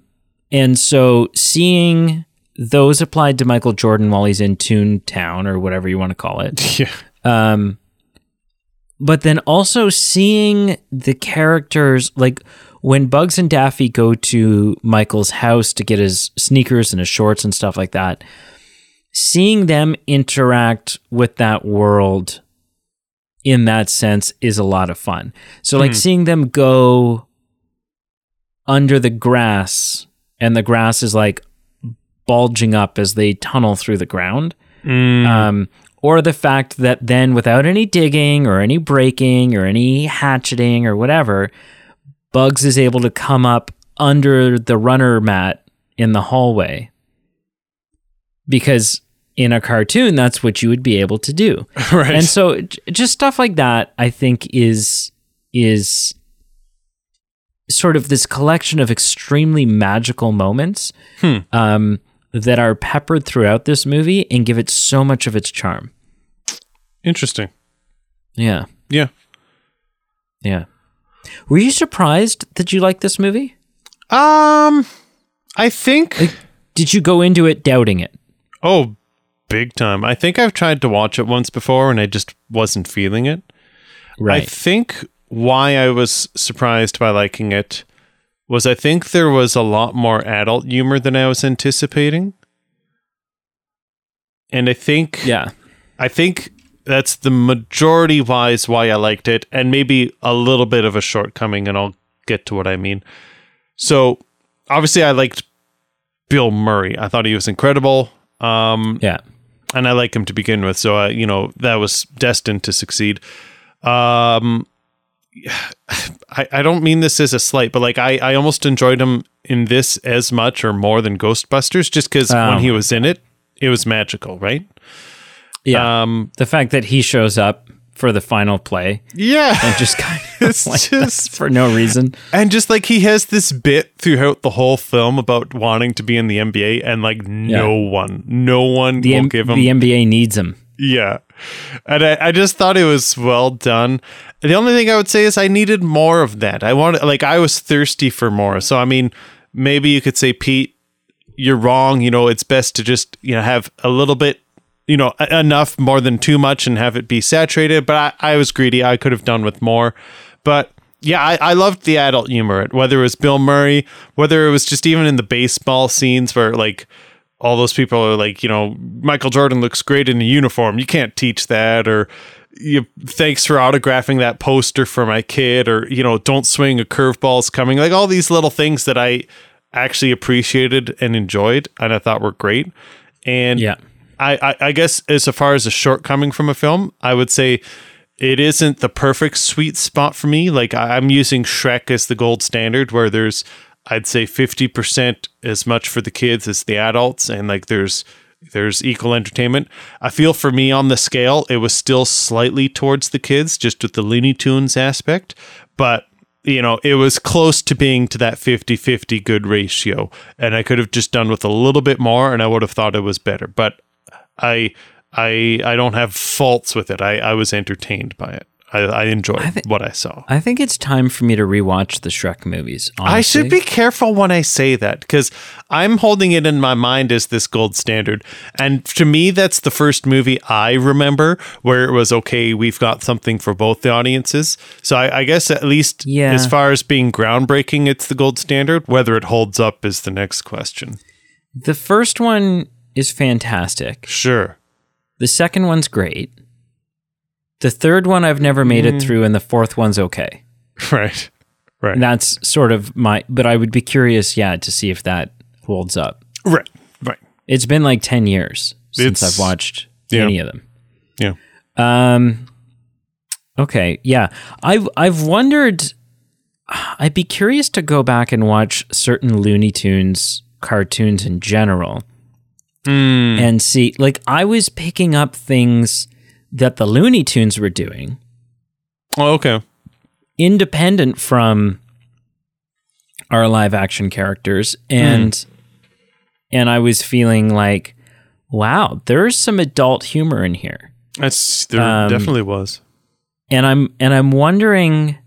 and so seeing those applied to michael jordan while he's in toontown or whatever you want to call it. <laughs> Yeah. um, but then also seeing the characters like when Bugs and Daffy go to Michael's house to get his sneakers and his shorts and stuff like that, seeing them interact with that world in that sense is a lot of fun. So like seeing them go under the grass and the grass is like bulging up as they tunnel through the ground um, or the fact that then without any digging or any breaking or any hatcheting or whatever, Bugs is able to come up under the runner mat in the hallway. Because in a cartoon, that's what you would be able to do. <laughs> Right. And so just stuff like that, I think is is sort of this collection of extremely magical moments um, that are peppered throughout this movie and give it so much of its charm. Interesting. Yeah, Yeah. yeah. Were you surprised that you liked this movie? Um, I think. Did you go into it doubting it? Oh, big time. I think I've tried to watch it once before and I just wasn't feeling it. I think why I was surprised by liking it was I think there was a lot more adult humor than I was anticipating. And I think yeah. I think that's the majority wise why I liked it, and maybe a little bit of a shortcoming, and I'll get to what I mean. So obviously I liked Bill Murray. I thought he was incredible. Um, Yeah. And I like him to begin with. So, uh, you know, that was destined to succeed. Um, <sighs> I, I don't mean this as a slight, but like I, I almost enjoyed him in this as much or more than Ghostbusters just because Oh when he was in it, it was magical, right? Yeah. Um, the fact that he shows up for the final play yeah. and just kind <laughs> It's like <laughs> just- for no reason. And just like he has this bit throughout the whole film about wanting to be in the NBA, and like no one, no one The, will M- give him the NBA needs him. Yeah. And I, I just thought it was well done. The only thing I would say is I needed more of that. I wanted, like, I was thirsty for more. So, I mean, maybe you could say, Pete, you're wrong. You know, it's best to just, you know, have a little bit, you know, enough more than too much and have it be saturated. But I, I was greedy. I could have done with more. But yeah, I, I loved the adult humor, whether it was Bill Murray, whether it was just even in the baseball scenes where, like, all those people are like, you know, Michael Jordan looks great in a uniform. You can't teach that. Or, you, thanks for autographing that poster for my kid. Or, you know, don't swing a curveball's coming. Like all these little things that I actually appreciated and enjoyed and I thought were great. And Yeah. I, I, I guess as far as a shortcoming from a film, I would say it isn't the perfect sweet spot for me. Like I'm using Shrek as the gold standard, where there's I'd say fifty percent as much for the kids as the adults, and like there's there's equal entertainment. I feel for me on the scale, it was still slightly towards the kids, just with the Looney Tunes aspect, but you know, it was close to being to that 50 50 good ratio. And I could have just done with a little bit more and I would have thought it was better. But I I I don't have faults with it. I, I was entertained by it. I, I enjoyed I thi- what I saw. I think it's time for me to rewatch the Shrek movies. Honestly. I should be careful when I say that because I'm holding it in my mind as this gold standard. And to me, that's the first movie I remember where it was okay, we've got something for both the audiences. So I, I guess at least Yeah. as far as being groundbreaking, it's the gold standard. Whether it holds up is the next question. The first one is fantastic. Sure. The second one's great. The third one I've never made Mm. it through, and the fourth one's okay. <laughs> Right. Right. And that's sort of my. But I would be curious, yeah, to see if that holds up. right. Right. It's been like ten years since It's- I've watched yeah. any of them. Yeah. Um. Okay. Yeah. I've I've wondered. I'd be curious to go back and watch certain Looney Tunes cartoons in general Mm. and see. Like I was picking up things that the Looney Tunes were doing, Oh, okay. independent from our live action characters, and and I was feeling like, wow, there's some adult humor in here. That's there Um, definitely was. and I'm and I'm wondering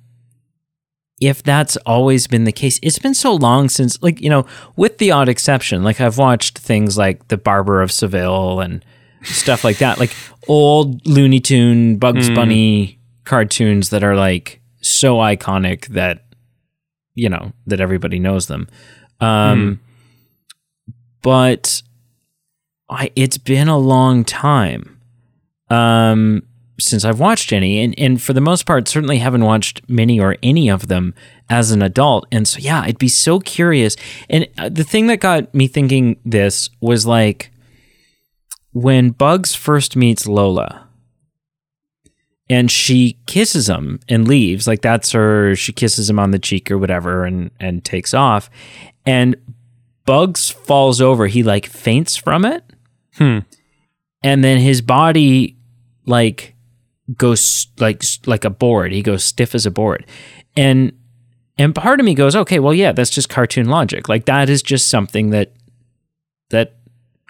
if that's always been the case. It's been so long since, like you know, with the odd exception, like I've watched things like The Barber of Seville and stuff like that, like old Looney Tune, Bugs Bunny cartoons that are like so iconic that you know that everybody knows them. Um, But I, it's been a long time um, since I've watched any, and and for the most part, certainly haven't watched many or any of them as an adult. And so, yeah, I'd be so curious. And uh, the thing that got me thinking this was like when Bugs first meets Lola. And she kisses him and leaves. Like that's her. She kisses him on the cheek or whatever, and and takes off. And Bugs falls over. He like faints from it Hmm. and then his body like goes like like a board. He goes stiff as a board. And and part of me goes okay well yeah that's just cartoon logic. Like that is just something that that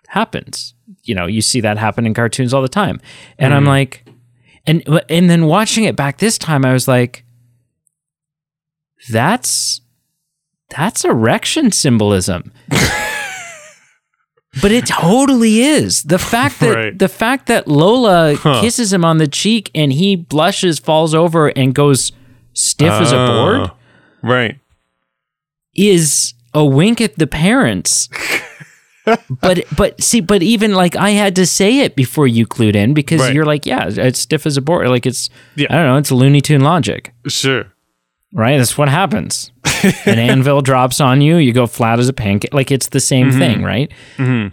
happens. You know you see that happen in cartoons all the time. And i'm mm-hmm. like and and then watching it back this time i was like that's that's erection symbolism <laughs> but it totally is. The fact that Right. the fact that Lola Huh. kisses him on the cheek and he blushes, falls over, and goes stiff as a board Ah, Right. is a wink at the parents. <laughs> but but see, but even like I had to say it before you clued in because Right. you're like, yeah, it's stiff as a board. Like it's Yeah. I don't know, it's Looney Tune logic. Sure. Right? That's what happens. An <laughs> anvil drops on you, you go flat as a pancake. Like it's the same Mm-hmm. thing, right?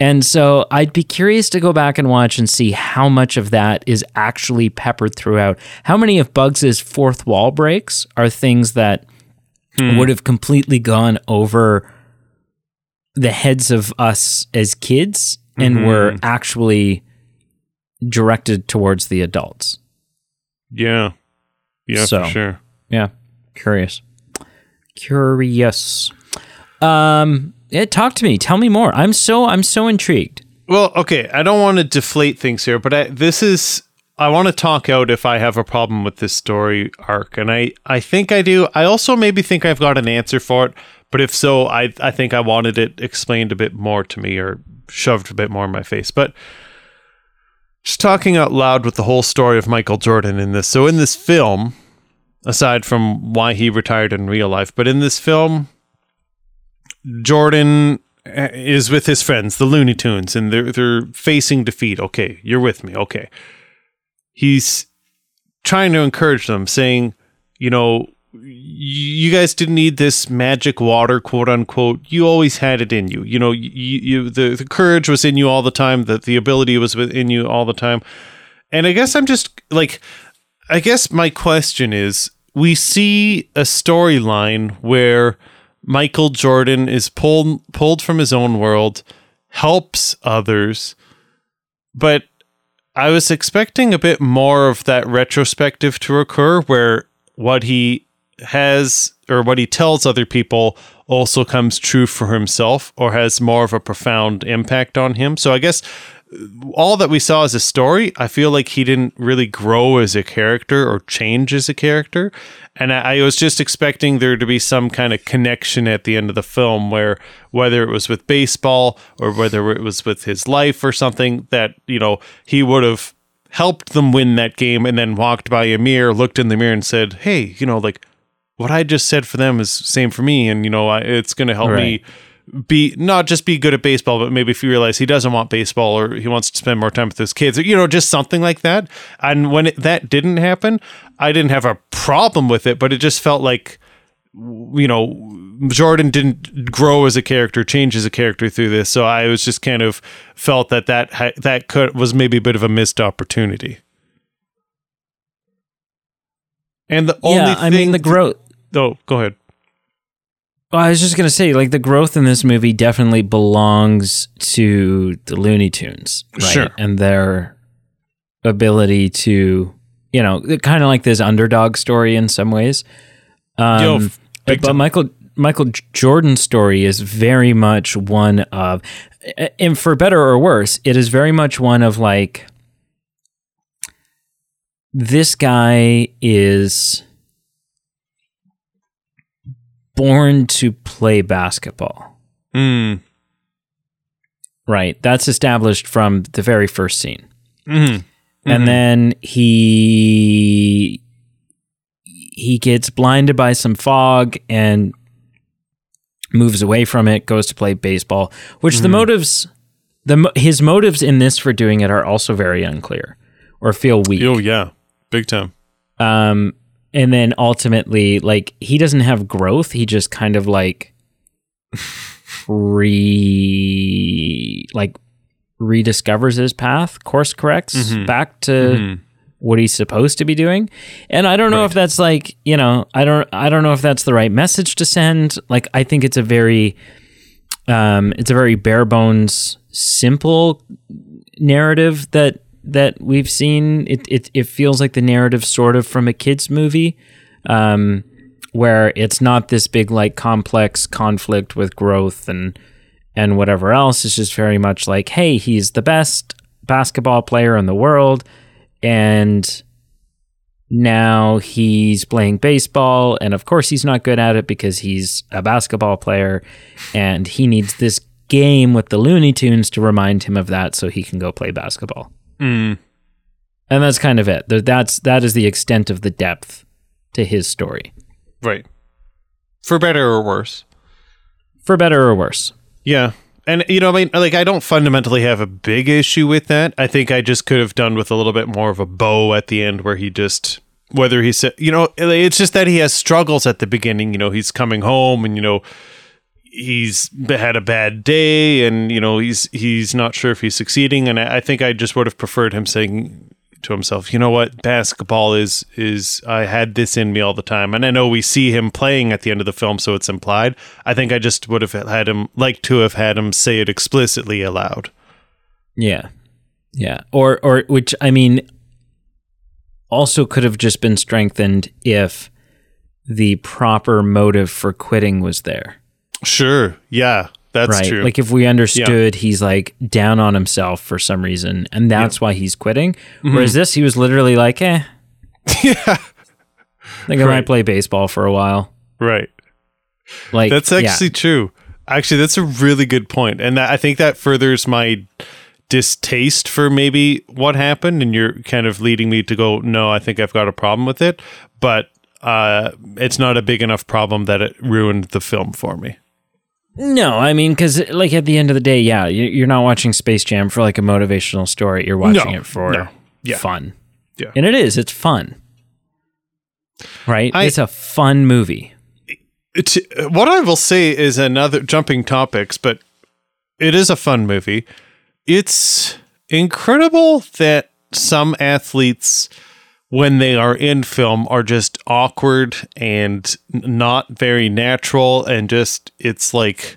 And so I'd be curious to go back and watch and see how much of that is actually peppered throughout. How many of Bugs's fourth wall breaks are things that Hmm. would have completely gone over the heads of us as kids and Mm-hmm. were actually directed towards the adults. Yeah. Yeah, So. for sure. Yeah, curious. Curious. Um, yeah, talk to me. Tell me more. I'm so I'm so intrigued. Well, okay, I don't want to deflate things here, but I, this is I want to talk out if I have a problem with this story arc, and I I think I do. I also maybe think I've got an answer for it, but if so, I I think I wanted it explained a bit more to me or shoved a bit more in my face. But just talking out loud with the whole story of Michael Jordan in this. So in this film, aside from why he retired in real life, but in this film, Jordan uh, is with his friends, the Looney Tunes, and they're they're facing defeat. Okay, you're with me. Okay, he's trying to encourage them, saying, you know, you guys didn't need this magic water, quote unquote. You always had it in you. You know, you, you the the courage was in you all the time. That the ability was within you all the time. And I guess I'm just like, I guess my question is, we see a storyline where Michael Jordan is pulled pulled from his own world, helps others, but I was expecting a bit more of that retrospective to occur where what he has or what he tells other people also comes true for himself or has more of a profound impact on him. So I guess all that we saw as a story, I feel like he didn't really grow as a character or change as a character. And I, I, was just expecting there to be some kind of connection at the end of the film where whether it was with baseball or whether it was with his life or something that, you know, he would have helped them win that game and then walked by a mirror, looked in the mirror and said, Hey, you know, like what I just said for them is same for me. And, you know, I, it's going to help right. me be not just be good at baseball, but maybe if you realize he doesn't want baseball or he wants to spend more time with his kids, or, you know, just something like that. And when it, that didn't happen, I didn't have a problem with it, but it just felt like, you know, Jordan didn't grow as a character, change as a character through this. So I was just kind of felt that that that could was maybe a bit of a missed opportunity. And the only yeah, I mean the growth. Oh, go ahead. Well, I was just gonna say, like the growth in this movie definitely belongs to the Looney Tunes, right? Sure. And their ability to, you know, kind of like this underdog story in some ways. Um, Yo, but, but Michael Michael Jordan's story is very much one of, and for better or worse, it is very much one of like, this guy is born to play basketball. Mm. Right. That's established from the very first scene. Mm-hmm. Mm-hmm. And then he he gets blinded by some fog and moves away from it, goes to play baseball, which mm-hmm. the motives the his motives in this for doing it are also very unclear or feel weak. Oh yeah, big time. Um and then ultimately like he doesn't have growth he just kind of like re like rediscovers his path course corrects mm-hmm. back to mm-hmm. what he's supposed to be doing and i don't know right. if that's like you know i don't i don't know if that's the right message to send like i think it's a very um it's a very bare bones simple narrative that that we've seen. It, it it feels like the narrative sort of from a kids movie, um, where it's not this big like complex conflict with growth and and whatever else. It's just very much like, hey, he's the best basketball player in the world, and now he's playing baseball and of course he's not good at it because he's a basketball player and he needs this game with the Looney Tunes to remind him of that so he can go play basketball. Mm. And that's kind of it. That's that is the extent of the depth to his story. Right. For better or worse. For better or worse. Yeah. And you know, I mean, like I don't fundamentally have a big issue with that. I think I just could have done with a little bit more of a bow at the end where he just whether he said, you know, it's just that he has struggles at the beginning, you know, he's coming home and you know, he's had a bad day and you know he's he's not sure if he's succeeding. And I, I, think I just would have preferred him saying to himself you know what? Basketball is is I had this in me all the time. And I know we see him playing at the end of the film so it's implied. I think I just would have had him like to have had him say it explicitly aloud. Yeah. Yeah. Or or which I mean also could have just been strengthened if the proper motive for quitting was there Sure. Yeah. That's right? true. Like if we understood yeah. he's like down on himself for some reason and that's yeah. why he's quitting. Mm-hmm. Whereas this he was literally like, eh. <laughs> yeah. I think I right. might play baseball for a while. Right. Like That's actually yeah. true. Actually, that's a really good point. And that, I think that furthers my distaste for maybe what happened and you're kind of leading me to go, no, I think I've got a problem with it. But uh, it's not a big enough problem that it ruined the film for me. No, I mean, because like at the end of the day, yeah, you're not watching Space Jam for like a motivational story. You're watching no, it for no. yeah. fun. Yeah, and it is. It's fun, right? I, it's a fun movie. It's, what I will say is another jumping topics, but it is a fun movie. It's incredible that some athletes when they are in film are just awkward and not very natural and just it's like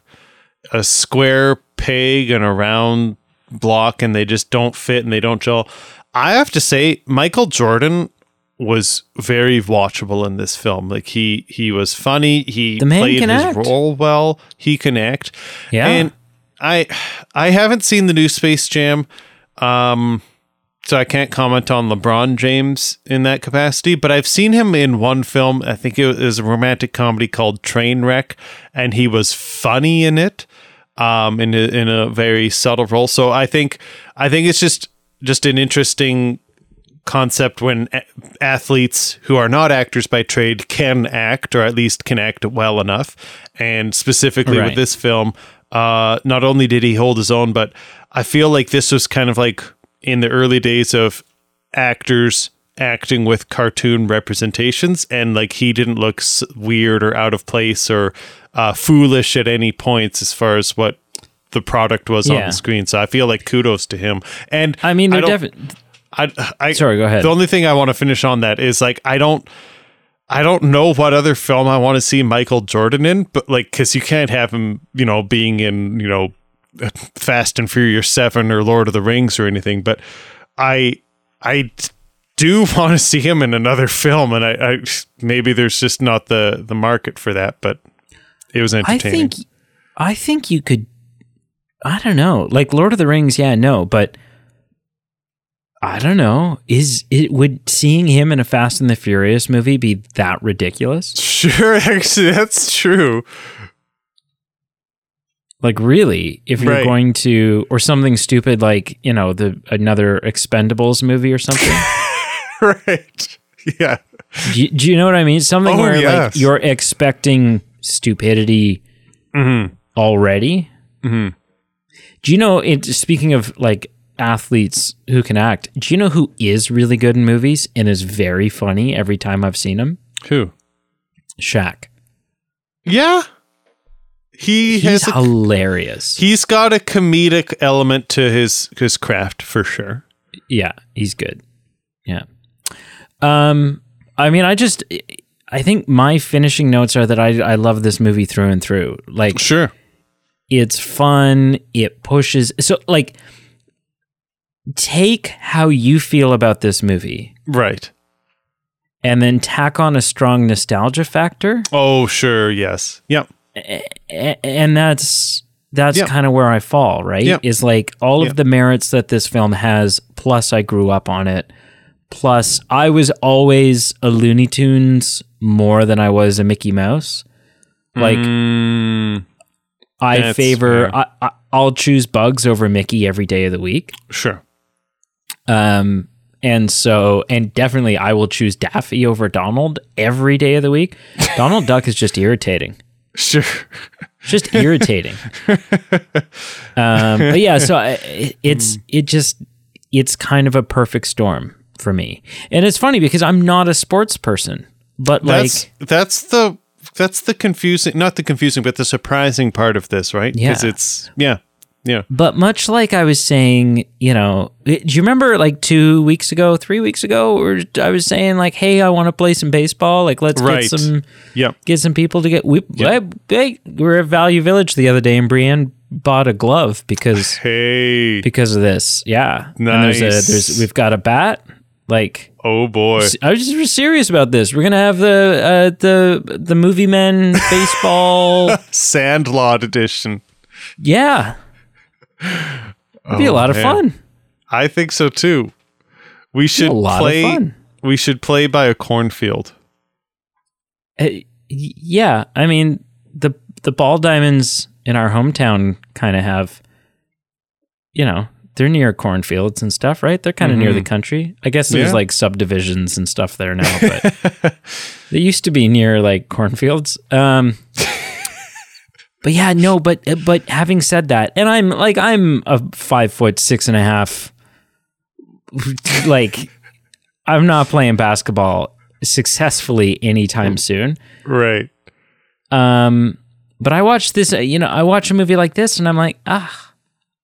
a square peg and a round block and they just don't fit and they don't gel. I have to say, Michael Jordan was very watchable in this film. Like he he was funny. He The man played his act. role well. He can act. Yeah. And I I haven't seen the new Space Jam. Um so I can't comment on LeBron James in that capacity, but I've seen him in one film. I think it was a romantic comedy called Trainwreck, and he was funny in it, um, in a, in a very subtle role. So I think I think it's just just an interesting concept when a- athletes who are not actors by trade can act, or at least can act well enough. And specifically Right. with this film, uh, not only did he hold his own, but I feel like this was kind of like in the early days of actors acting with cartoon representations and like he didn't look s- weird or out of place or uh, foolish at any points as far as what the product was on the screen. So i feel like kudos to him. And I mean, they're don't- I, I Sorry, go ahead. the only thing i want to finish on that is like i don't I don't know what other film I want to see Michael Jordan in, but like, because you can't have him, you know, being in, you know, <laughs> Fast and Furious Seven or Lord of the Rings or anything. But I, I do <laughs> want to see him in another film, and I, I maybe there's just not the the market for that. But it was entertaining. I think, I think you could. I don't know, like Lord of the Rings. Yeah, no, but I don't know. Is it would seeing him in a Fast and the Furious movie be that ridiculous? <laughs> sure, actually, that's true. Like really, if you're Right. going to or something stupid like you know the another Expendables movie or something. <laughs> right? Yeah. do, you, do you know what I mean? Something Oh, where like you're expecting stupidity Mm-hmm. already. Mhm. Do you know? It speaking of like athletes who can act. Do you know who is really good in movies and is very funny every time I've seen him? Who? Shaq. Yeah. He He's has a hilarious. He's got a comedic element to his his craft for sure. yeah, he's good. Yeah. Um, I mean, I just, I think my finishing notes are that I I love this movie through and through. Like Sure. it's fun it pushes so like take how you feel about this movie Right. and then tack on a strong nostalgia factor Oh, sure. Yes. Yep. And that's that's Yeah. kind of where i fall right Yeah. is like all Yeah. of the merits that this film has plus i grew up on it plus i was always a looney tunes more than i was a mickey mouse like Mm, i favor. I, I, i'll choose bugs over mickey every day of the week sure. Um, and so, and definitely, I will choose Daffy over Donald every day of the week. Donald Duck is just irritating, Sure. just irritating. <laughs> um, but yeah, so I, it- it's it just it's kind of a perfect storm for me, and it's funny because I'm not a sports person, but like That's that's the that's the confusing not the confusing but the surprising part of this, right? Because Yeah. it's yeah. Yeah. But much like I was saying, you know, it- do you remember like two weeks ago, three weeks ago, or I was saying like, "Hey, I want to play some baseball. Like, let's Right. get some Yep. get some people to get." We, Yep. I- hey, we were at Value Village the other day, and Brienne bought a glove because <laughs> Hey. because of this. Yeah, And there's a, Nice. there's we've got a bat. Like, Oh boy. I was just serious about this. We're gonna have the uh, the the movie men <laughs> baseball. Sandlot edition. yeah, it'd be a Oh, lot of man. fun. I think so too. We should a play fun. we should play by a cornfield. Uh, yeah, I mean the the ball diamonds in our hometown kind of have, you know, they're near cornfields and stuff, right? They're kind of near the country. I guess there's Yeah. like subdivisions and stuff there now, but <laughs> they used to be near like cornfields. Um, <laughs> but yeah, no, but but having said that, and I'm like I'm a five foot six and a half, like I'm not playing basketball successfully anytime soon. Right. Um, but I watch this, you know, I watch a movie like this, and I'm like, ah,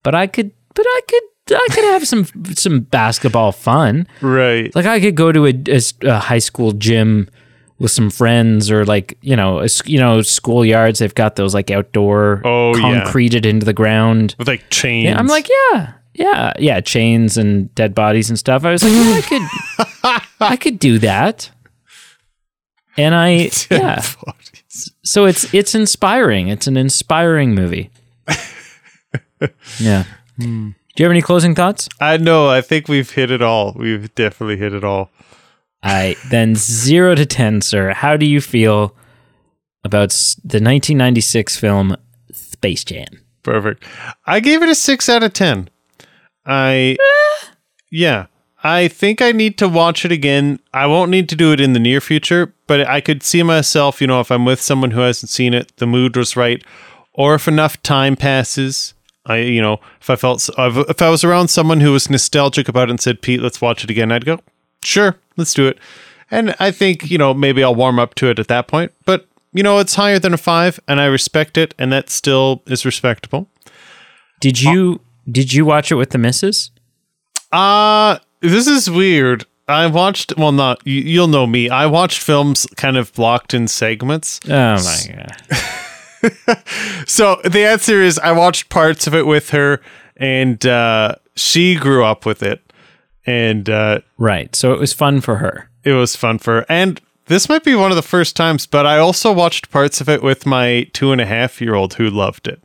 but I could, but I could, I could have some some basketball fun. Right. Like I could go to a high school gym with some friends, or like you know, a you know, schoolyards. They've got those like outdoor, Oh, yeah. concreted into the ground. With like chains. Yeah, I'm like, yeah, yeah, yeah, chains and dead bodies and stuff. I was like, yeah, I could, I could do that. And I, <laughs> yeah. So it's it's inspiring. It's an inspiring movie. yeah. <laughs> Hmm. Do you have any closing thoughts? I know. I think we've hit it all. We've definitely hit it all. I then zero to ten, sir. How do you feel about the 1996 film Space Jam? Perfect. I gave it a six out of ten. I eh. yeah. I think I need to watch it again. I won't need to do it in the near future, but I could see myself, you know, if I'm with someone who hasn't seen it, the mood was right, or if enough time passes, I, you know, if I felt, if I was around someone who was nostalgic about it and said, Pete, let's watch it again, I'd go, sure, let's do it. And I think, you know, maybe I'll warm up to it at that point, but, you know, it's higher than a five, and I respect it, and that still is respectable. Did you did you watch it with the missus? Uh this is weird. I watched well not you, you'll know me. I watched films kind of blocked in segments. Oh my god! <laughs> So the answer is I watched parts of it with her and uh she grew up with it and uh Right. So it was fun for her. it was fun for her. And this might be one of the first times, but I also watched parts of it with my two and a half year old who loved it.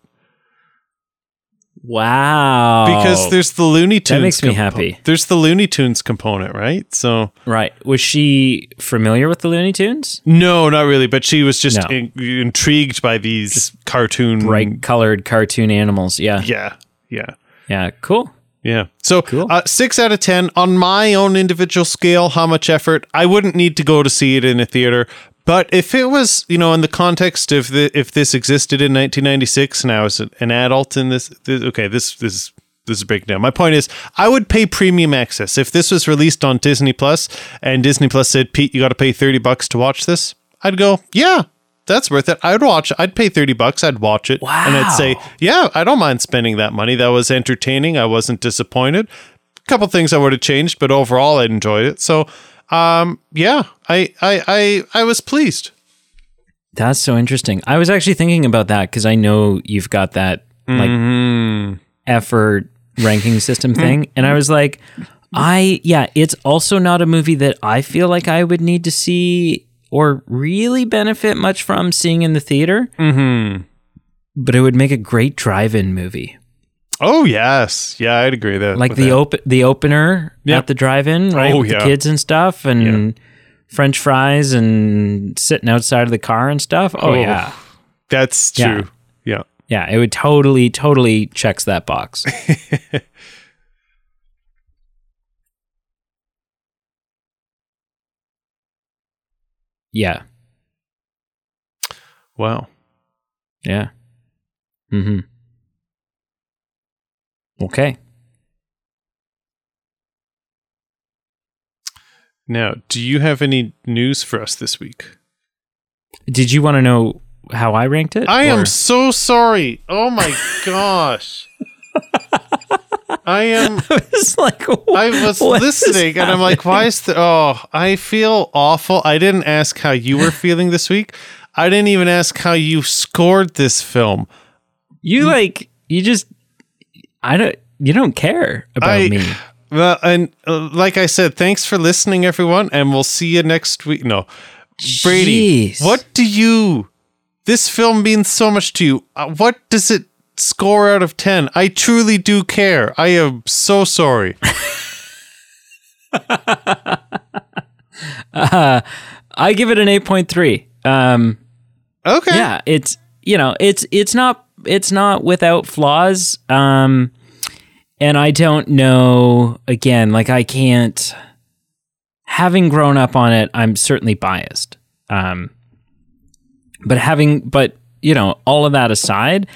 Wow. Because there's the Looney Tunes. That makes me compo- happy. There's the Looney Tunes component, right? So right. Was she familiar with the Looney Tunes? No, not really. But she was just No. in- intrigued by these cartoon. Bright colored cartoon animals. Yeah. Yeah, yeah, Yeah. Cool. Yeah. So Cool. uh, six out of ten on my own individual scale. How much effort? I wouldn't need to go to see it in a theater. But if it was, you know, in the context of the if this existed in 1996 and I was an adult in this, this okay, this this this is a breakdown. My point is, I would pay premium access if this was released on Disney Plus and Disney Plus said, "Pete, you got to pay thirty bucks to watch this." I'd go, "Yeah, that's worth it." I'd watch. it. I'd pay thirty bucks. I'd watch it, and I'd say, "Yeah, I don't mind spending that money. That was entertaining. I wasn't disappointed." A couple things I would have changed, but overall, I enjoyed it. So, um, yeah, I, I, I, I was pleased. That's so interesting. I was actually thinking about that because I know you've got that like Mm-hmm. effort ranking system thing. And I was like, I, yeah, it's also not a movie that I feel like I would need to see or really benefit much from seeing in the theater. Mm-hmm. But it would make a great drive in movie. Oh yes, yeah, I'd agree that. Like the open the opener Yep. at the drive in, right? Oh, with yeah. the kids and stuff and French fries and sitting outside of the car and stuff. Oh, Oh. yeah. That's Yeah. true. Yeah. Yeah, it would totally, totally checks that box. <laughs> yeah, Wow. yeah. Mm-hmm. Okay. Now, do you have any news for us this week? Did you want to know how I ranked it? I or- am so sorry. Oh my <laughs> gosh. I am <laughs> it's like I was listening and I'm like, why is the oh, I feel awful. I didn't ask how you were feeling this week. I didn't even ask how you scored this film. you like you just I don't you don't care about I- me. Well, and uh, like I said, thanks for listening, everyone, and we'll see you next week. No, Brady, Jeez. what do you? This film means so much to you. Uh, what does it score out of ten? I truly do care. I am so sorry. <laughs> Uh, I give it an eight point three. Um, Okay. yeah, it's you know it's it's not it's not without flaws. Um, and I don't know. Again, like I can't. Having grown up on it, I'm certainly biased. Um, but having, but you know, all of that aside,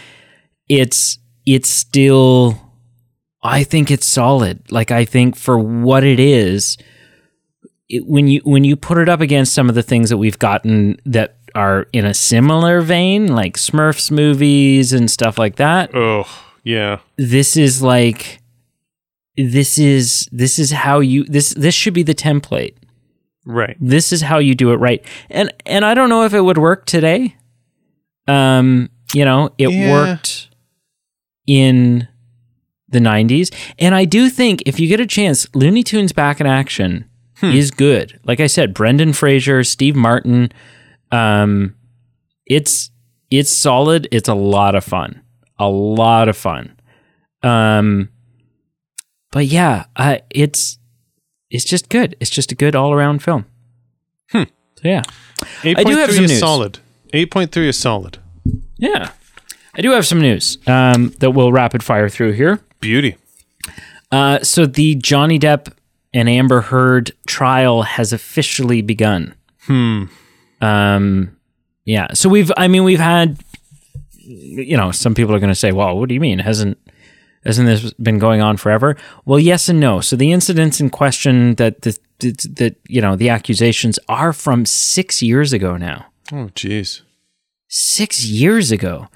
it's it's still. I think it's solid. Like I think for what it is, it, when you when you put it up against some of the things that we've gotten that are in a similar vein, like Smurfs movies and stuff like that, Oh, yeah. this is like this is this is how you this this should be the template. Right. This is how you do it right. And and I don't know if it would work today. Um, you know, it Yeah. worked in the the 90s. And I do think if you get a chance, Looney Tunes back in action is good. Like I said, Brendan Fraser, Steve Martin, um, it's it's solid. It's a lot of fun. A lot of fun. Um, but yeah, uh, it's it's just good. It's just a good all around film. Hmm. So yeah, Eight point three is news. solid. Eight point three is solid. yeah. I do have some news um, that we'll rapid fire through here. Beauty. Uh, so the Johnny Depp and Amber Heard trial has officially begun. Hmm. Um, yeah. So we've, I mean, we've had, you know, some people are going to say, "Well, what do you mean? Hasn't hasn't this been going on forever?" Well, yes and no. So the incidents in question that the that you know the accusations are from six years ago now. Oh, jeez. Six years ago.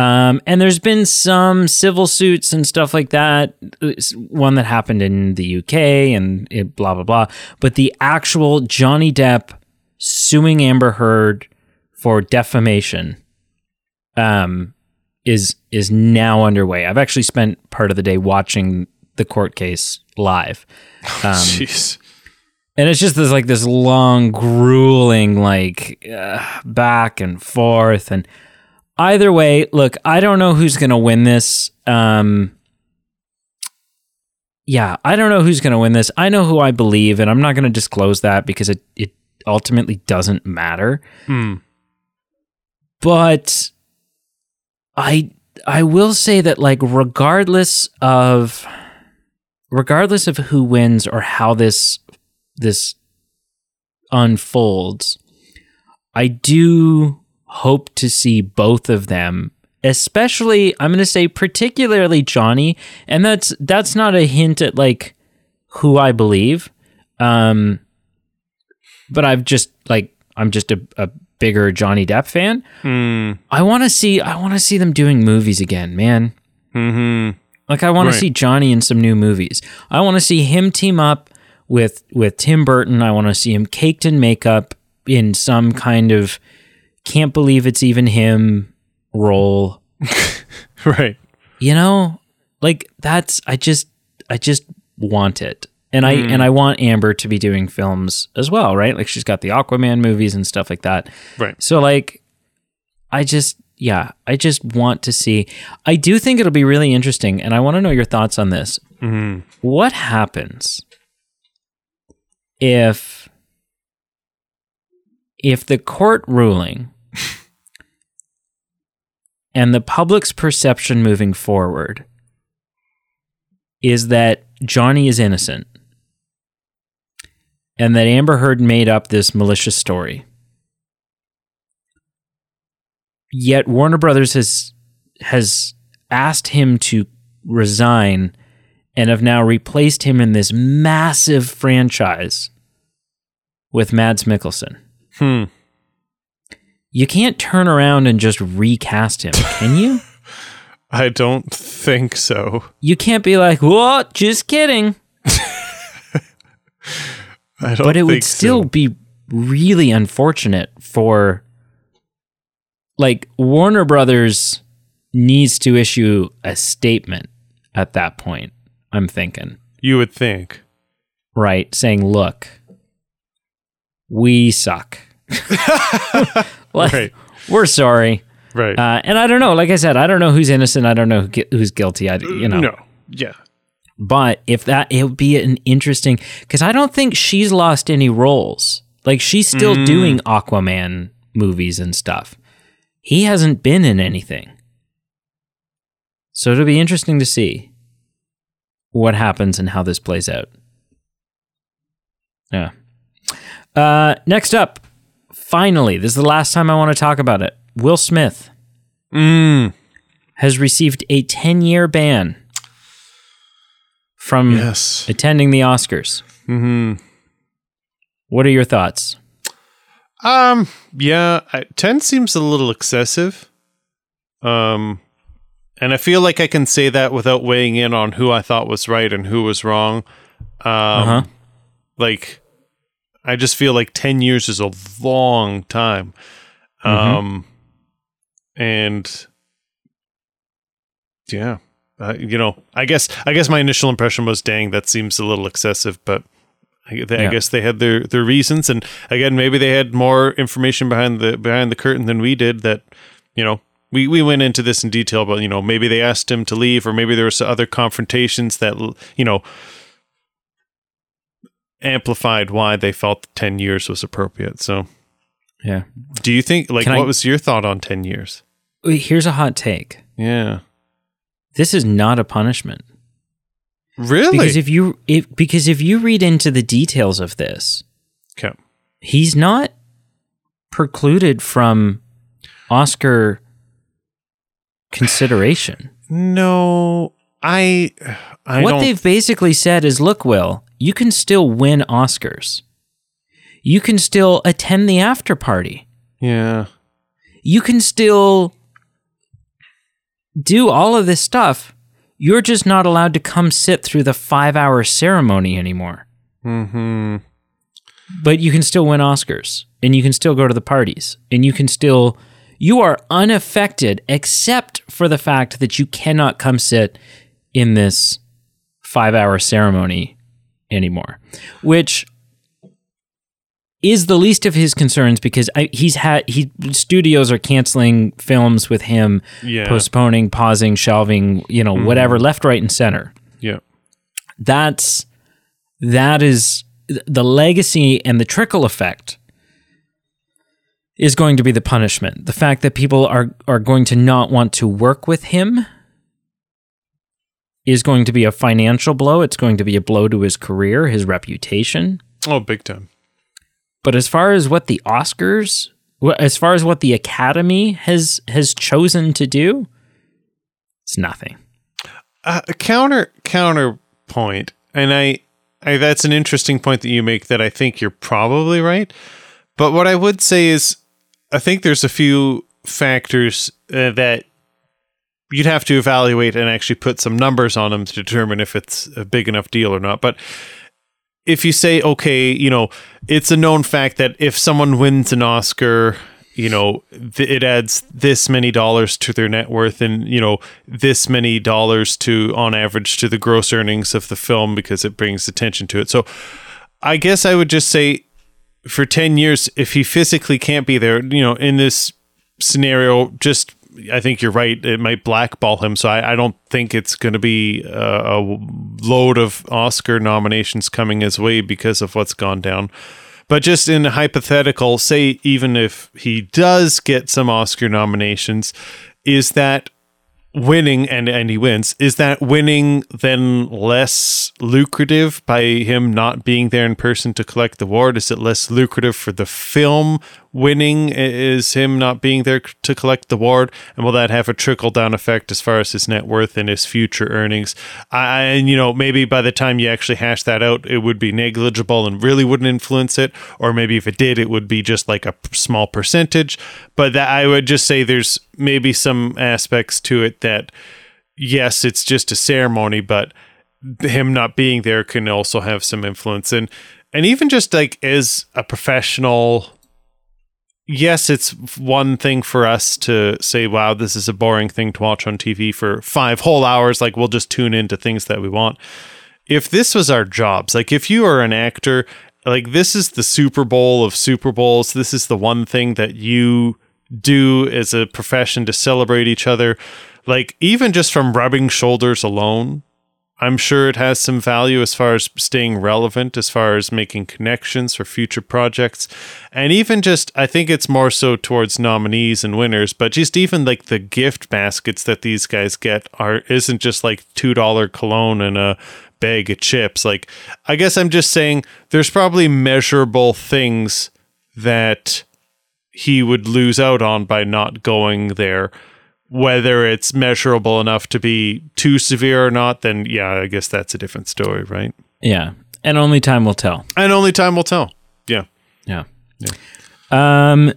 Um, and there's been some civil suits and stuff like that. It's One that happened in the UK and it, blah blah blah. But the actual Johnny Depp suing Amber Heard for defamation um, is is now underway. I've actually spent part of the day watching the court case live, <laughs> um, Jeez. and it's just this like this long, grueling like uh, back and forth. And either way, look, I don't know who's gonna win this. Um, yeah, I don't know who's gonna win this. I know who I believe, and I'm not gonna disclose that because it it ultimately doesn't matter. Hmm. but i i will say that like regardless of regardless of who wins or how this this unfolds i do hope to see both of them especially i'm going to say particularly johnny and that's that's not a hint at like who i believe um but i've just like i'm just a, a bigger johnny depp fan Hmm. I want to see I want to see them doing movies again, man. Hmm. Like I want Right. to see Johnny in some new movies. I want to see him team up with with Tim Burton. I want to see him caked in makeup in some kind of can't believe it's even him role. <laughs> Right. You know? Like that's I just I just want it. And I and I want Amber to be doing films as well, right? Like she's got the Aquaman movies and stuff like that. Right. So like I just yeah, I just want to see I do think it'll be really interesting and I want to know your thoughts on this. Hmm. What happens if if the court ruling and the public's perception moving forward is that Johnny is innocent and that Amber Heard made up this malicious story. Yet Warner Brothers has has asked him to resign and have now replaced him in this massive franchise with Mads Mikkelsen. Hmm. You can't turn around and just recast him, can you? <laughs> I don't think so. You can't be like, "What? Just kidding." <laughs> I don't But it would still so. be really unfortunate for like Warner Brothers needs to issue a statement at that point. I'm thinking. You would think. right? Saying, look, we suck. <laughs> like, Right. We're sorry. Right. Uh, and I don't know. Like I said, I don't know who's innocent. I don't know who, who's guilty. I, you know. No. Yeah. But if that, it would be an interesting, because I don't think she's lost any roles. Like she's still Mm. doing Aquaman movies and stuff. He hasn't been in anything. So it'll be interesting to see what happens and how this plays out. Yeah. Uh, next up, finally, this is the last time I want to talk about it. Will Smith Mm. has received a 10 year ban from Yes. attending the Oscars. Hmm. What are your thoughts? Um. Yeah. I, Ten seems a little excessive. Um, and I feel like I can say that without weighing in on who I thought was right and who was wrong. Um, Uh-huh. like I just feel like 10 years is a long time. Um and yeah. uh, you know, I guess I guess my initial impression was, dang, that seems a little excessive, but I, they, I guess they had their their reasons, and again, maybe they had more information behind the behind the curtain than we did. That you know, we we went into this in detail, but you know, maybe they asked him to leave, or maybe there was other confrontations that you know amplified why they felt ten years was appropriate. So, Yeah. do you think like Can I- what was your thought on ten years? Here's a hot take. Yeah, This is not a punishment. really? Because if you if because if you read into the details of this, okay. he's not precluded from Oscar consideration. No, I. I what they've basically said is look, Will, you can still win Oscars. You can still attend the after party. yeah. You can still do all of this stuff. You're just not allowed to come sit through the five hour ceremony anymore. Hmm. But you can still win Oscars and you can still go to the parties and you can still, you are unaffected except for the fact that you cannot come sit in this five hour ceremony anymore, which is the least of his concerns because I, he's had he studios are canceling films with him Yeah. postponing pausing shelving you know mm-hmm. whatever left right and center Yeah. that's that is the legacy and the trickle effect is going to be the punishment. The fact that people are are going to not want to work with him is going to be a financial blow. It's going to be a blow to his career, his reputation. Oh, big time. But as far as what the Oscars, as far as what the Academy has has chosen to do, it's nothing. Uh, a counter counterpoint, and I, I that's an interesting point that you make. That I think you're probably right. But what I would say is, I think there's a few factors uh, that you'd have to evaluate and actually put some numbers on them to determine if it's a big enough deal or not. But if you say, okay, you know, it's a known fact that if someone wins an Oscar, you know, th- it adds this many dollars to their net worth and, you know, this many dollars to, on average, to the gross earnings of the film because it brings attention to it. So I guess I would just say for 10 years, if he physically can't be there, you know, in this scenario, just I think you're right. It might blackball him. So I, I don't think it's going to be a, a load of Oscar nominations coming his way because of what's gone down. But just in hypothetical, say even if he does get some Oscar nominations, is that winning and and he wins is that winning then less lucrative by him not being there in person to collect the award is it less lucrative for the film winning is him not being there to collect the award and will that have a trickle down effect as far as his net worth and his future earnings? I, and you know maybe by the time you actually hash that out it would be negligible and really wouldn't influence it or maybe if it did it would be just like a small percentage. But that I would just say there's maybe some aspects to it that yes it's just a ceremony but him not being there can also have some influence. And and even just like as a professional yes it's one thing for us to say wow this is a boring thing to watch on TV for 5 whole hours. Like we'll just tune into things that we want. If this was our jobs like if you are an actor like this is the super bowl of super bowls. This is the one thing that you do as a profession to celebrate each other. Like even just from rubbing shoulders alone i'm sure it has some value as far as staying relevant as far as making connections for future projects and even just i think it's more so towards nominees and winners but just even like the gift baskets that these guys get are isn't just like two dollar cologne and a bag of chips like i guess i'm just saying there's probably measurable things that he would lose out on by not going there. Whether it's measurable enough to be too severe or not, then yeah, I guess that's a different story, right? Yeah. And only time will tell. And only time will tell. Yeah. Yeah. Um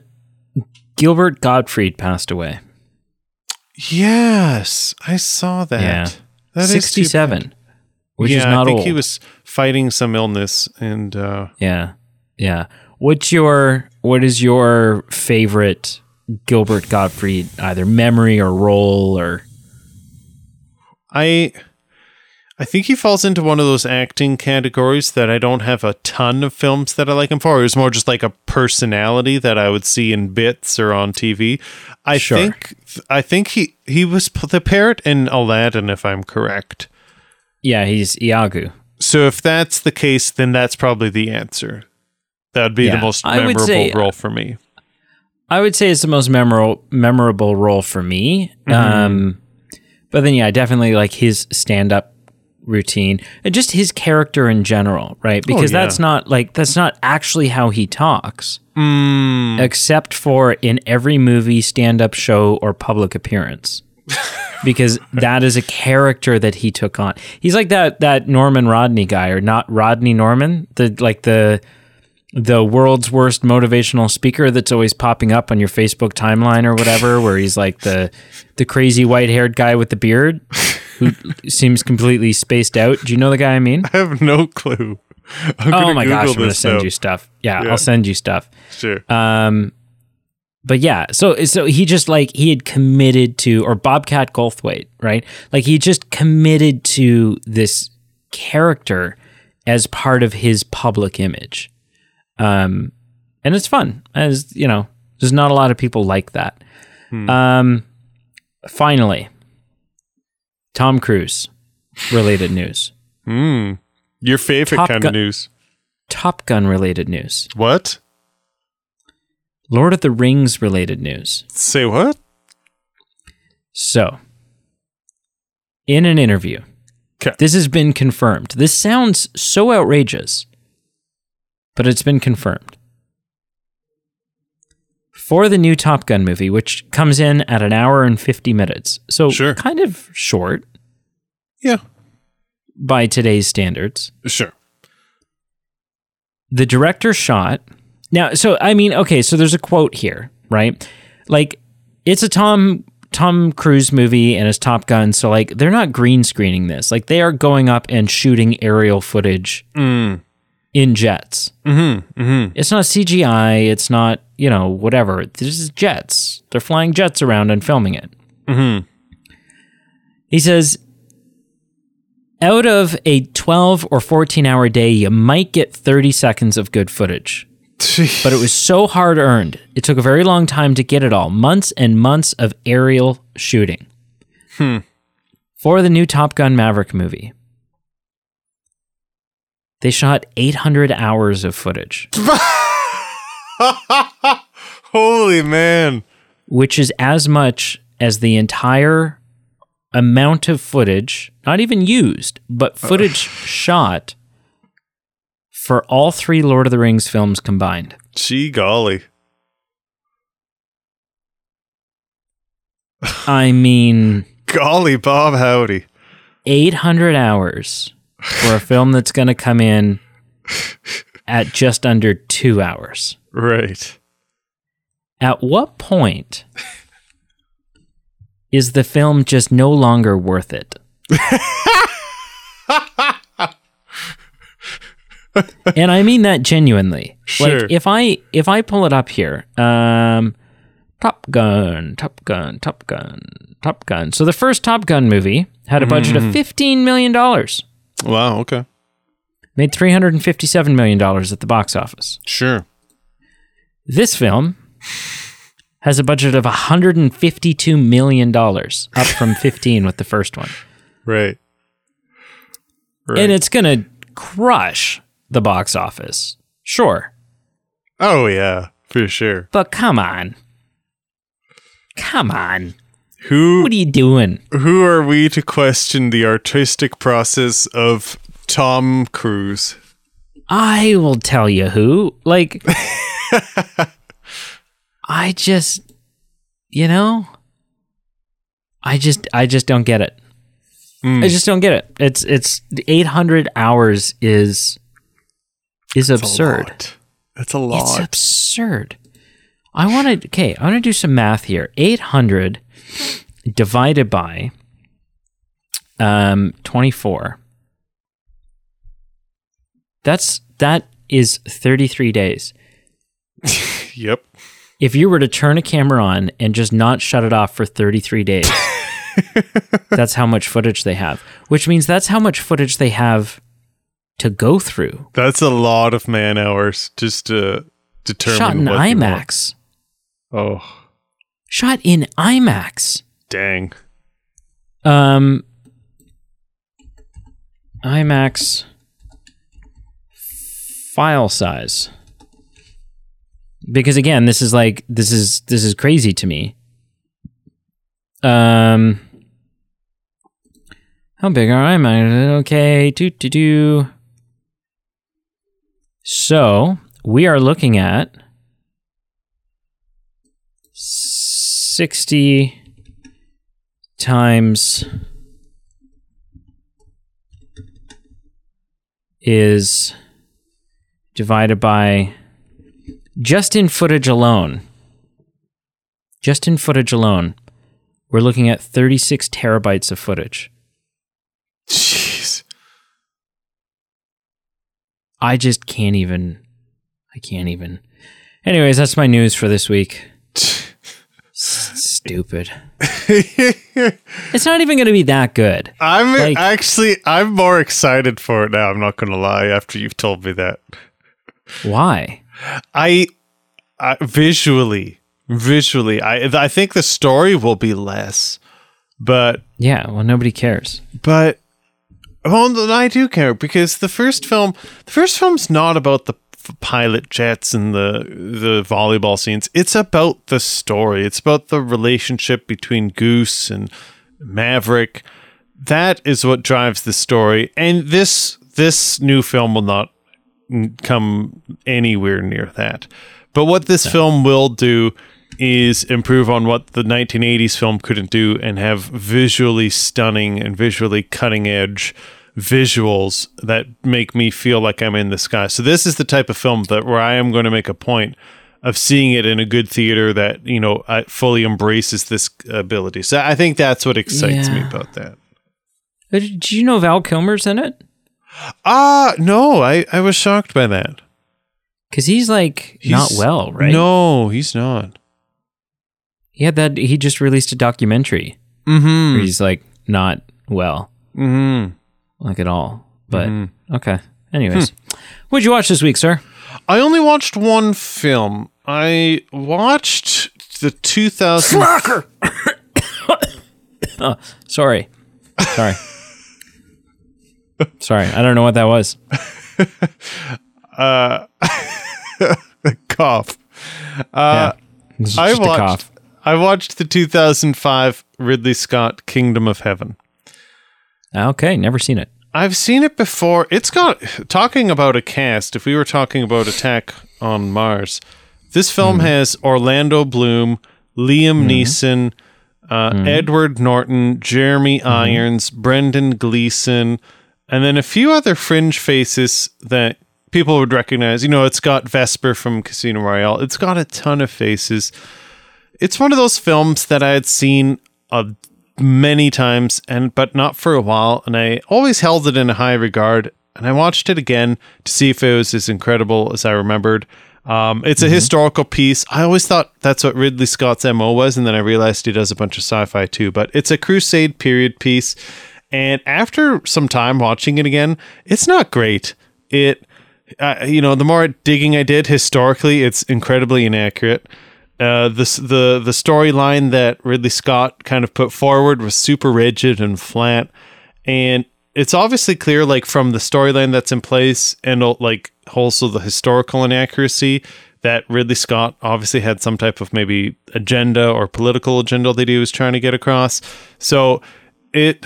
Gilbert Gottfried passed away. Yes, I saw that. Yeah. That is too bad. 67. Which yeah, is not I think old. he was fighting some illness, and uh, Yeah. Yeah. What's your what is your favorite Gilbert Gottfried either memory or role or I I think he falls into one of those acting categories that I don't have a ton of films that I like him for. It was more just like a personality that I would see in bits or on TV. I Sure. think I think he he was the parrot in Aladdin, if I'm correct. Yeah, he's Iago. So if that's the case, then that's probably the answer. That would be Yeah, the most memorable say- role for me. I would say it's the most memorable memorable role for me. Mm-hmm. Um, but then yeah, definitely like his stand up routine and just his character in general, right? Because Oh, yeah. that's not like that's not actually how he talks, Mm, except for in every movie, stand up show, or public appearance. <laughs> because that is a character that he took on. He's like that that Norman Rodney guy, or not Rodney Norman, the like the the world's worst motivational speaker that's always popping up on your Facebook timeline or whatever, where he's like the the crazy white haired guy with the beard who <laughs> seems completely spaced out. Do you know the guy I mean? I have no clue. I'm Oh my gosh, I'm gonna send now. you stuff. Yeah, Yeah. I'll send you stuff. Sure. Um, but yeah, so so he just like he had committed to, or Bobcat Goldthwait, right? Like he just committed to this character as part of his public image, um, and it's fun. As you know, there's not a lot of people like that. Um, finally, Tom Cruise related news, Mm. Your favorite Top kind Gun- of news. Top Gun related news, What? Lord of the Rings related news. Say what? So, in an interview, 'Kay. this has been confirmed. This sounds so outrageous, but it's been confirmed. For the new Top Gun movie, which comes in at an hour and 50 minutes. So, Sure. kind of short Yeah. by today's standards. Sure. the director shot now so i mean okay so there's a quote here right like it's a tom tom cruise movie and it's top gun so like they're not green screening this like they are going up and shooting aerial footage Mm. In jets Mm-hmm. Mm-hmm. it's not cgi it's not you know whatever this is jets they're flying jets around and filming it Mm-hmm. he says out of a 12 or 14 hour day you might get 30 seconds of good footage but it was so hard earned. It took a very long time to get it all months and months of aerial shooting for the new Top Gun Maverick movie. They shot 800 hours of footage, <laughs> Holy man. which is as much as the entire amount of footage, not even used, but footage shot for all three Lord of the Rings films combined. Gee golly. I mean, <laughs> Golly Bob Howdy. 800 hours for a film that's going to come in at just under two hours. Right. At what point is the film just no longer worth it? <laughs> and I mean that genuinely. Sure. Like if I if I pull it up here, um Top Gun, Top Gun, Top Gun, Top Gun. So the first Top Gun movie had a budget of 15 million dollars. Wow, okay. Made 357 million dollars at the box office. Sure. This film has a budget of 152 million dollars, up from <laughs> 15 with the first one. Right. Right. And it's going to crush the box office. Sure. oh yeah, for sure. But come on. Come on. Who What are you doing? who are we to question the artistic process of Tom Cruise? I will tell you who. Like, <laughs> I just, you know, I just, I just don't get it. Hmm. I just don't get it. It's, it's 800 hours is, is absurd. That's a lot. It's absurd. I want to, okay, I want to do some math here. 800 divided by um, 24. That's, that is 33 days. <laughs> Yep. If you were to turn a camera on and just not shut it off for 33 days, <laughs> that's how much footage they have, which means that's how much footage they have to go through. That's a lot of man hours just to determine Shot in what you want. IMAX. Oh, Shot in IMAX. dang. Um, IMAX file size. Because again, this is like this is this is crazy to me. Um, how big are IMAX? Okay, do do do. So we are looking at sixty times is divided by just in footage alone. Just in footage alone, we're looking at 36 terabytes of footage. Jeez. I just can't even. I can't even. Anyways, that's my news for this week. Stupid. <laughs> It's not even going to be that good. I'm Like- actually I'm more excited for it now. I'm not going to lie. After you've told me that, Why? I, I visually, visually, I I think the story will be less, but Yeah, well, nobody cares. but well, I do care because the first film, the first film's not about the pilot jets and the the volleyball scenes. It's about the story. It's about the relationship between Goose and Maverick. That is what drives the story. And this this new film will not come anywhere near that. But what this film will do is improve on what the 1980s film couldn't do and have visually stunning and visually cutting edge visuals that make me feel like I'm in the sky. So this is the type of film that where I am going to make a point of seeing it in a good theater that, you know, uh, fully embraces this ability. So I think that's what excites me about that. Did you know Val Kilmer's in it? Ah, no, I, I was shocked by that. Because he's like not well, right? No, he's not. He had that. He just released a documentary Mm-hmm. where he's like not well, Mm-hmm. Like at all. But mm-hmm. okay. Anyways, hmm. what'd you watch this week, sir? I only watched one film. I watched the 2000. <coughs> Sorry, sorry, sorry. I don't know what that was. <laughs> Uh, <laughs> cough. Uh, yeah, it's I just a watched. cough. I watched the 2005 Ridley Scott Kingdom of Heaven. Ah, okay, never seen it. I've seen it before. It's got talking about a cast. If we were talking about Attack on Mars, this film hmm. has Orlando Bloom, Liam hmm. Neeson, uh, hmm. Edward Norton, Jeremy Irons, Brendan Gleeson, and then a few other fringe faces that people would recognize. You know, it's got Vesper from Casino Royale. It's got a ton of faces. It's one of those films that I had seen a many times and but not for a while and I always held it in a high regard and I watched it again to see if it was as incredible as I remembered. Um, it's a historical piece. I always thought that's what Ridley Scott's MO was, and then I realized he does a bunch of sci-fi too. But it's a crusade period piece, and after some time watching it again, it's not great. It, uh, you know, the more digging I did historically, it's incredibly inaccurate. Uh, this the the storyline that Ridley Scott kind of put forward was super rigid and flat, and it's obviously clear, like from the storyline that's in place, and like also the historical inaccuracy that Ridley Scott obviously had some type of maybe agenda or political agenda that he was trying to get across. So it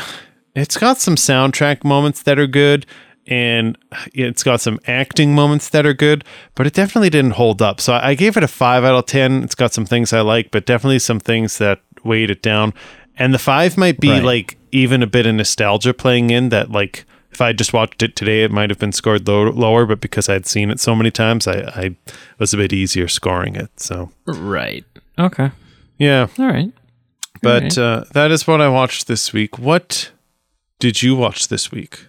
it's got some soundtrack moments that are good and it's got some acting moments that are good, but it definitely didn't hold up. So I gave it a five out of 10. It's got some things I like, but definitely some things that weighed it down. And the five might be Right. like even a bit of nostalgia playing in that, like, if I just watched it today, it might have been scored low, lower, but because I had seen it so many times, I, I was a bit easier scoring it. So, Right. Okay. yeah. All right. But right. uh, that is what I watched this week. What did you watch this week?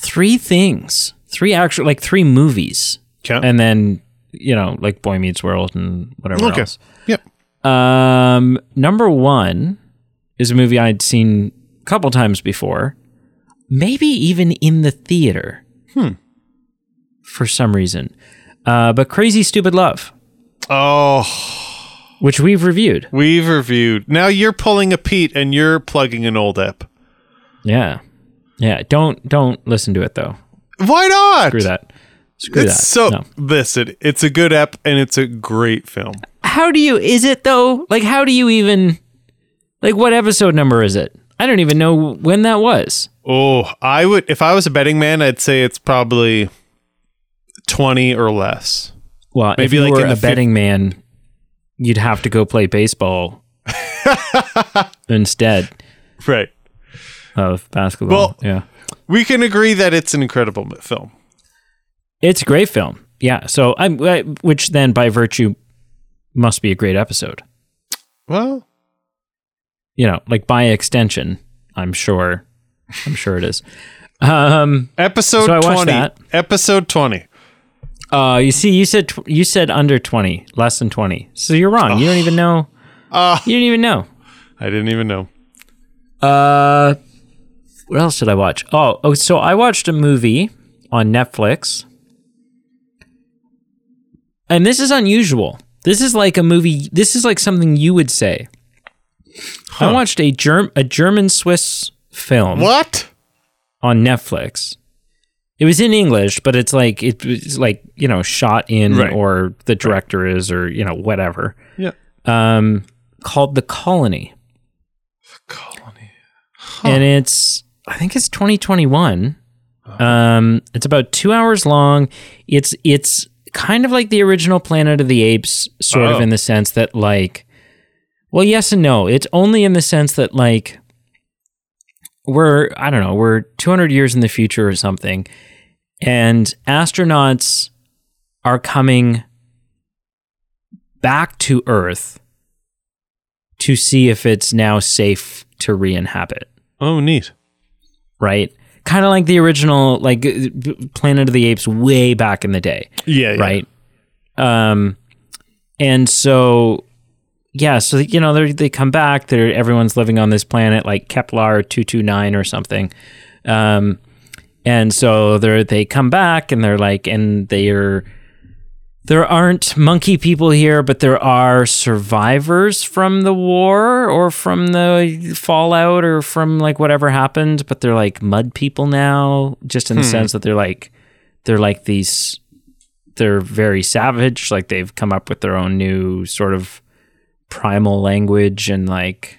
Three things. Three actual like three movies. Okay. And then, you know, like Boy Meets World and whatever Okay. else. Yep. Um, number one is a movie I'd seen a couple times before, maybe even in the theater. Hmm. For some reason. Uh, but Crazy Stupid Love, Oh, which we've reviewed. we've reviewed. Now you're pulling a Pete and you're plugging an old ep. Yeah. Yeah. Don't don't listen to it though. Why not? Screw that. Screw It's that. so No. listen. It's a good app and it's a great film. How do you is it though? Like how do you even like what episode number is it? I don't even know when that was. Oh, I would if I was a betting man, I'd say it's probably twenty or less. Well, Maybe if you like were in a betting man, you'd have to go play baseball <laughs> instead Right. Of basketball. Well- yeah. We can agree that it's an incredible film. It's a great film. Yeah. So I'm I- which then by virtue must be a great episode. Well, You know, like by extension, I'm sure I'm sure it is. Um episode So I watched twenty. that. Episode twenty. Uh, you see, you said tw- you said under twenty, less than twenty. So you're wrong. You don't even know. Ah. you didn't even know. I didn't even know. Uh, what else did I watch? Oh, oh, so I watched a movie on Netflix, and this is unusual. This is like a movie. This is like something you would say. I watched a germ a German Swiss film What? on Netflix. It was in English, but it's like it was like you know shot in Right. or the director is or you know whatever. Yeah. Um, called The Colony, The Colony. and it's I think it's 2021. Um, it's about two hours long. It's it's kind of like the original Planet of the Apes, sort Oh. of in the sense that like, well, yes and no. It's only in the sense that like we're I don't know we're 200 years in the future or something, and astronauts are coming back to Earth to see if it's now safe to re-inhabit Oh, neat. Right? Kind of like the original, like uh, Planet of the Apes, way back in the day, Yeah. yeah. right? Um, and so, yeah, so you know, they they come back. They're everyone's living on this planet, like Kepler two two nine or something. Um, and so they they come back and they're like, and they're there aren't monkey people here, but there are survivors from the war or from the fallout or from like whatever happened, but they're like mud people now, just in the hmm. sense that they're like they're like these they're very savage, like they've come up with their own new sort of primal language and like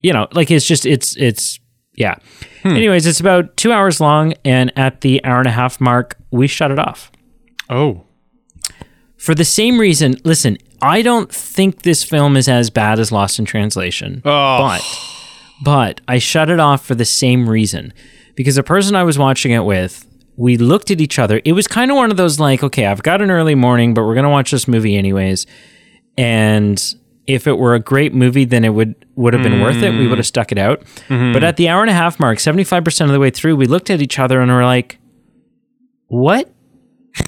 you know, like it's just it's it's yeah. Hmm. Anyways, it's about 2 hours long and at the hour and a half mark we shut it off Oh. For the same reason. Listen, I don't think this film is as bad as Lost in Translation, Oh. but but I shut it off for the same reason because the person I was watching it with, we looked at each other. It was kind of one of those like, okay, I've got an early morning, but we're gonna watch this movie anyways, and if it were a great movie, then it would would have been worth it. We mm. would have stuck it out. Mm-hmm. But at the hour and a half mark, seventy five percent of the way through, we looked at each other and were like, "What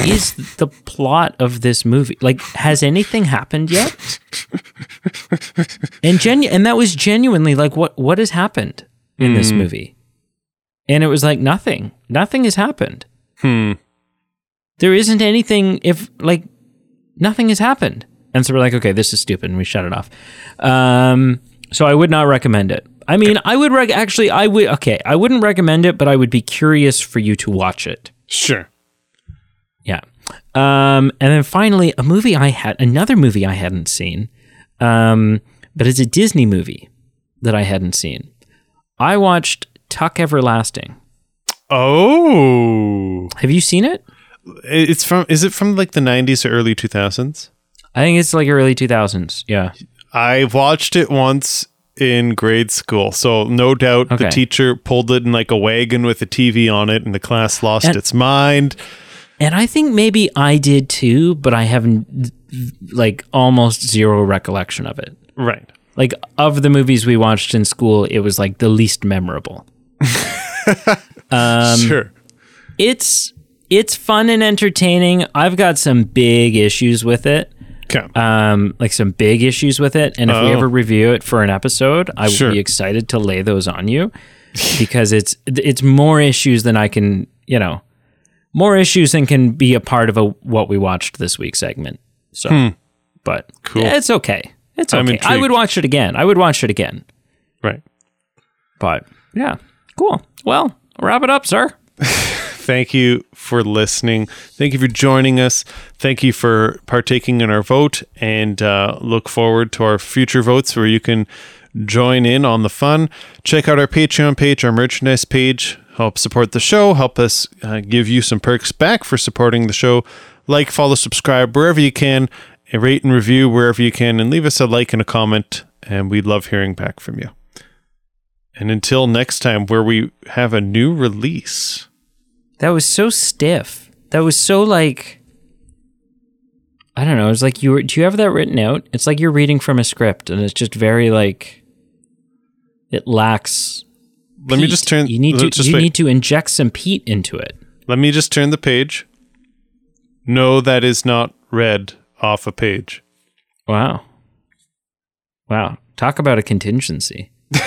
is the plot of this movie? Like, has anything happened yet?" and genu- and that was genuinely like, what what has happened in this movie? And it was like nothing. Nothing has happened. Hmm. There isn't anything. If like nothing has happened. And so we're like, okay, this is stupid, and we shut it off. Um, so I would not recommend it. I mean, I would rec- actually, I would okay, I wouldn't recommend it, but I would be curious for you to watch it. Sure. Um, and then finally, a movie I had, another movie I hadn't seen, um, but it's a Disney movie that I hadn't seen. I watched Tuck Everlasting. Oh. Have you seen it? It's from. Is it from like the '90s or early 2000s? I think it's like early 2000s. Yeah. I watched it once in grade school, so no doubt the teacher pulled it in like a wagon with a TV on it, and the class lost And- its mind. And I think maybe I did too, but I have like almost zero recollection of it. Right. Like of the movies we watched in school, it was like the least memorable. <laughs> Um, sure. It's it's fun and entertaining. I've got some big issues with it. Okay. um, like some big issues with it. And if we Oh. ever review it for an episode, I would be excited to lay those on you <laughs> because it's it's more issues than I can, you know, more issues than can be a part of a what we watched this week segment. So, but Cool. yeah, it's okay. It's okay. I would watch it again. I would watch it again. Right. But yeah, cool. Well, wrap it up, sir. <laughs> <laughs> Thank you for listening. Thank you for joining us. Thank you for partaking in our vote and uh, look forward to our future votes where you can join in on the fun. Check out our Patreon page, our merchandise page. Help support the show. Help us uh, give you some perks back for supporting the show. Like, follow, subscribe wherever you can, rate and review wherever you can, and leave us a like and a comment. And we'd love hearing back from you. And until next time, where we have a new release. That was so stiff. That was so like I don't know. It's like you were. Do you have that written out? It's like you're reading from a script, and it's just very like it lacks. Let me just turn. You need to. Uh, just You wait. need to inject some peat into it. Let me just turn the page. No, that is not read off a page. Wow. Wow. Talk about a contingency. <laughs>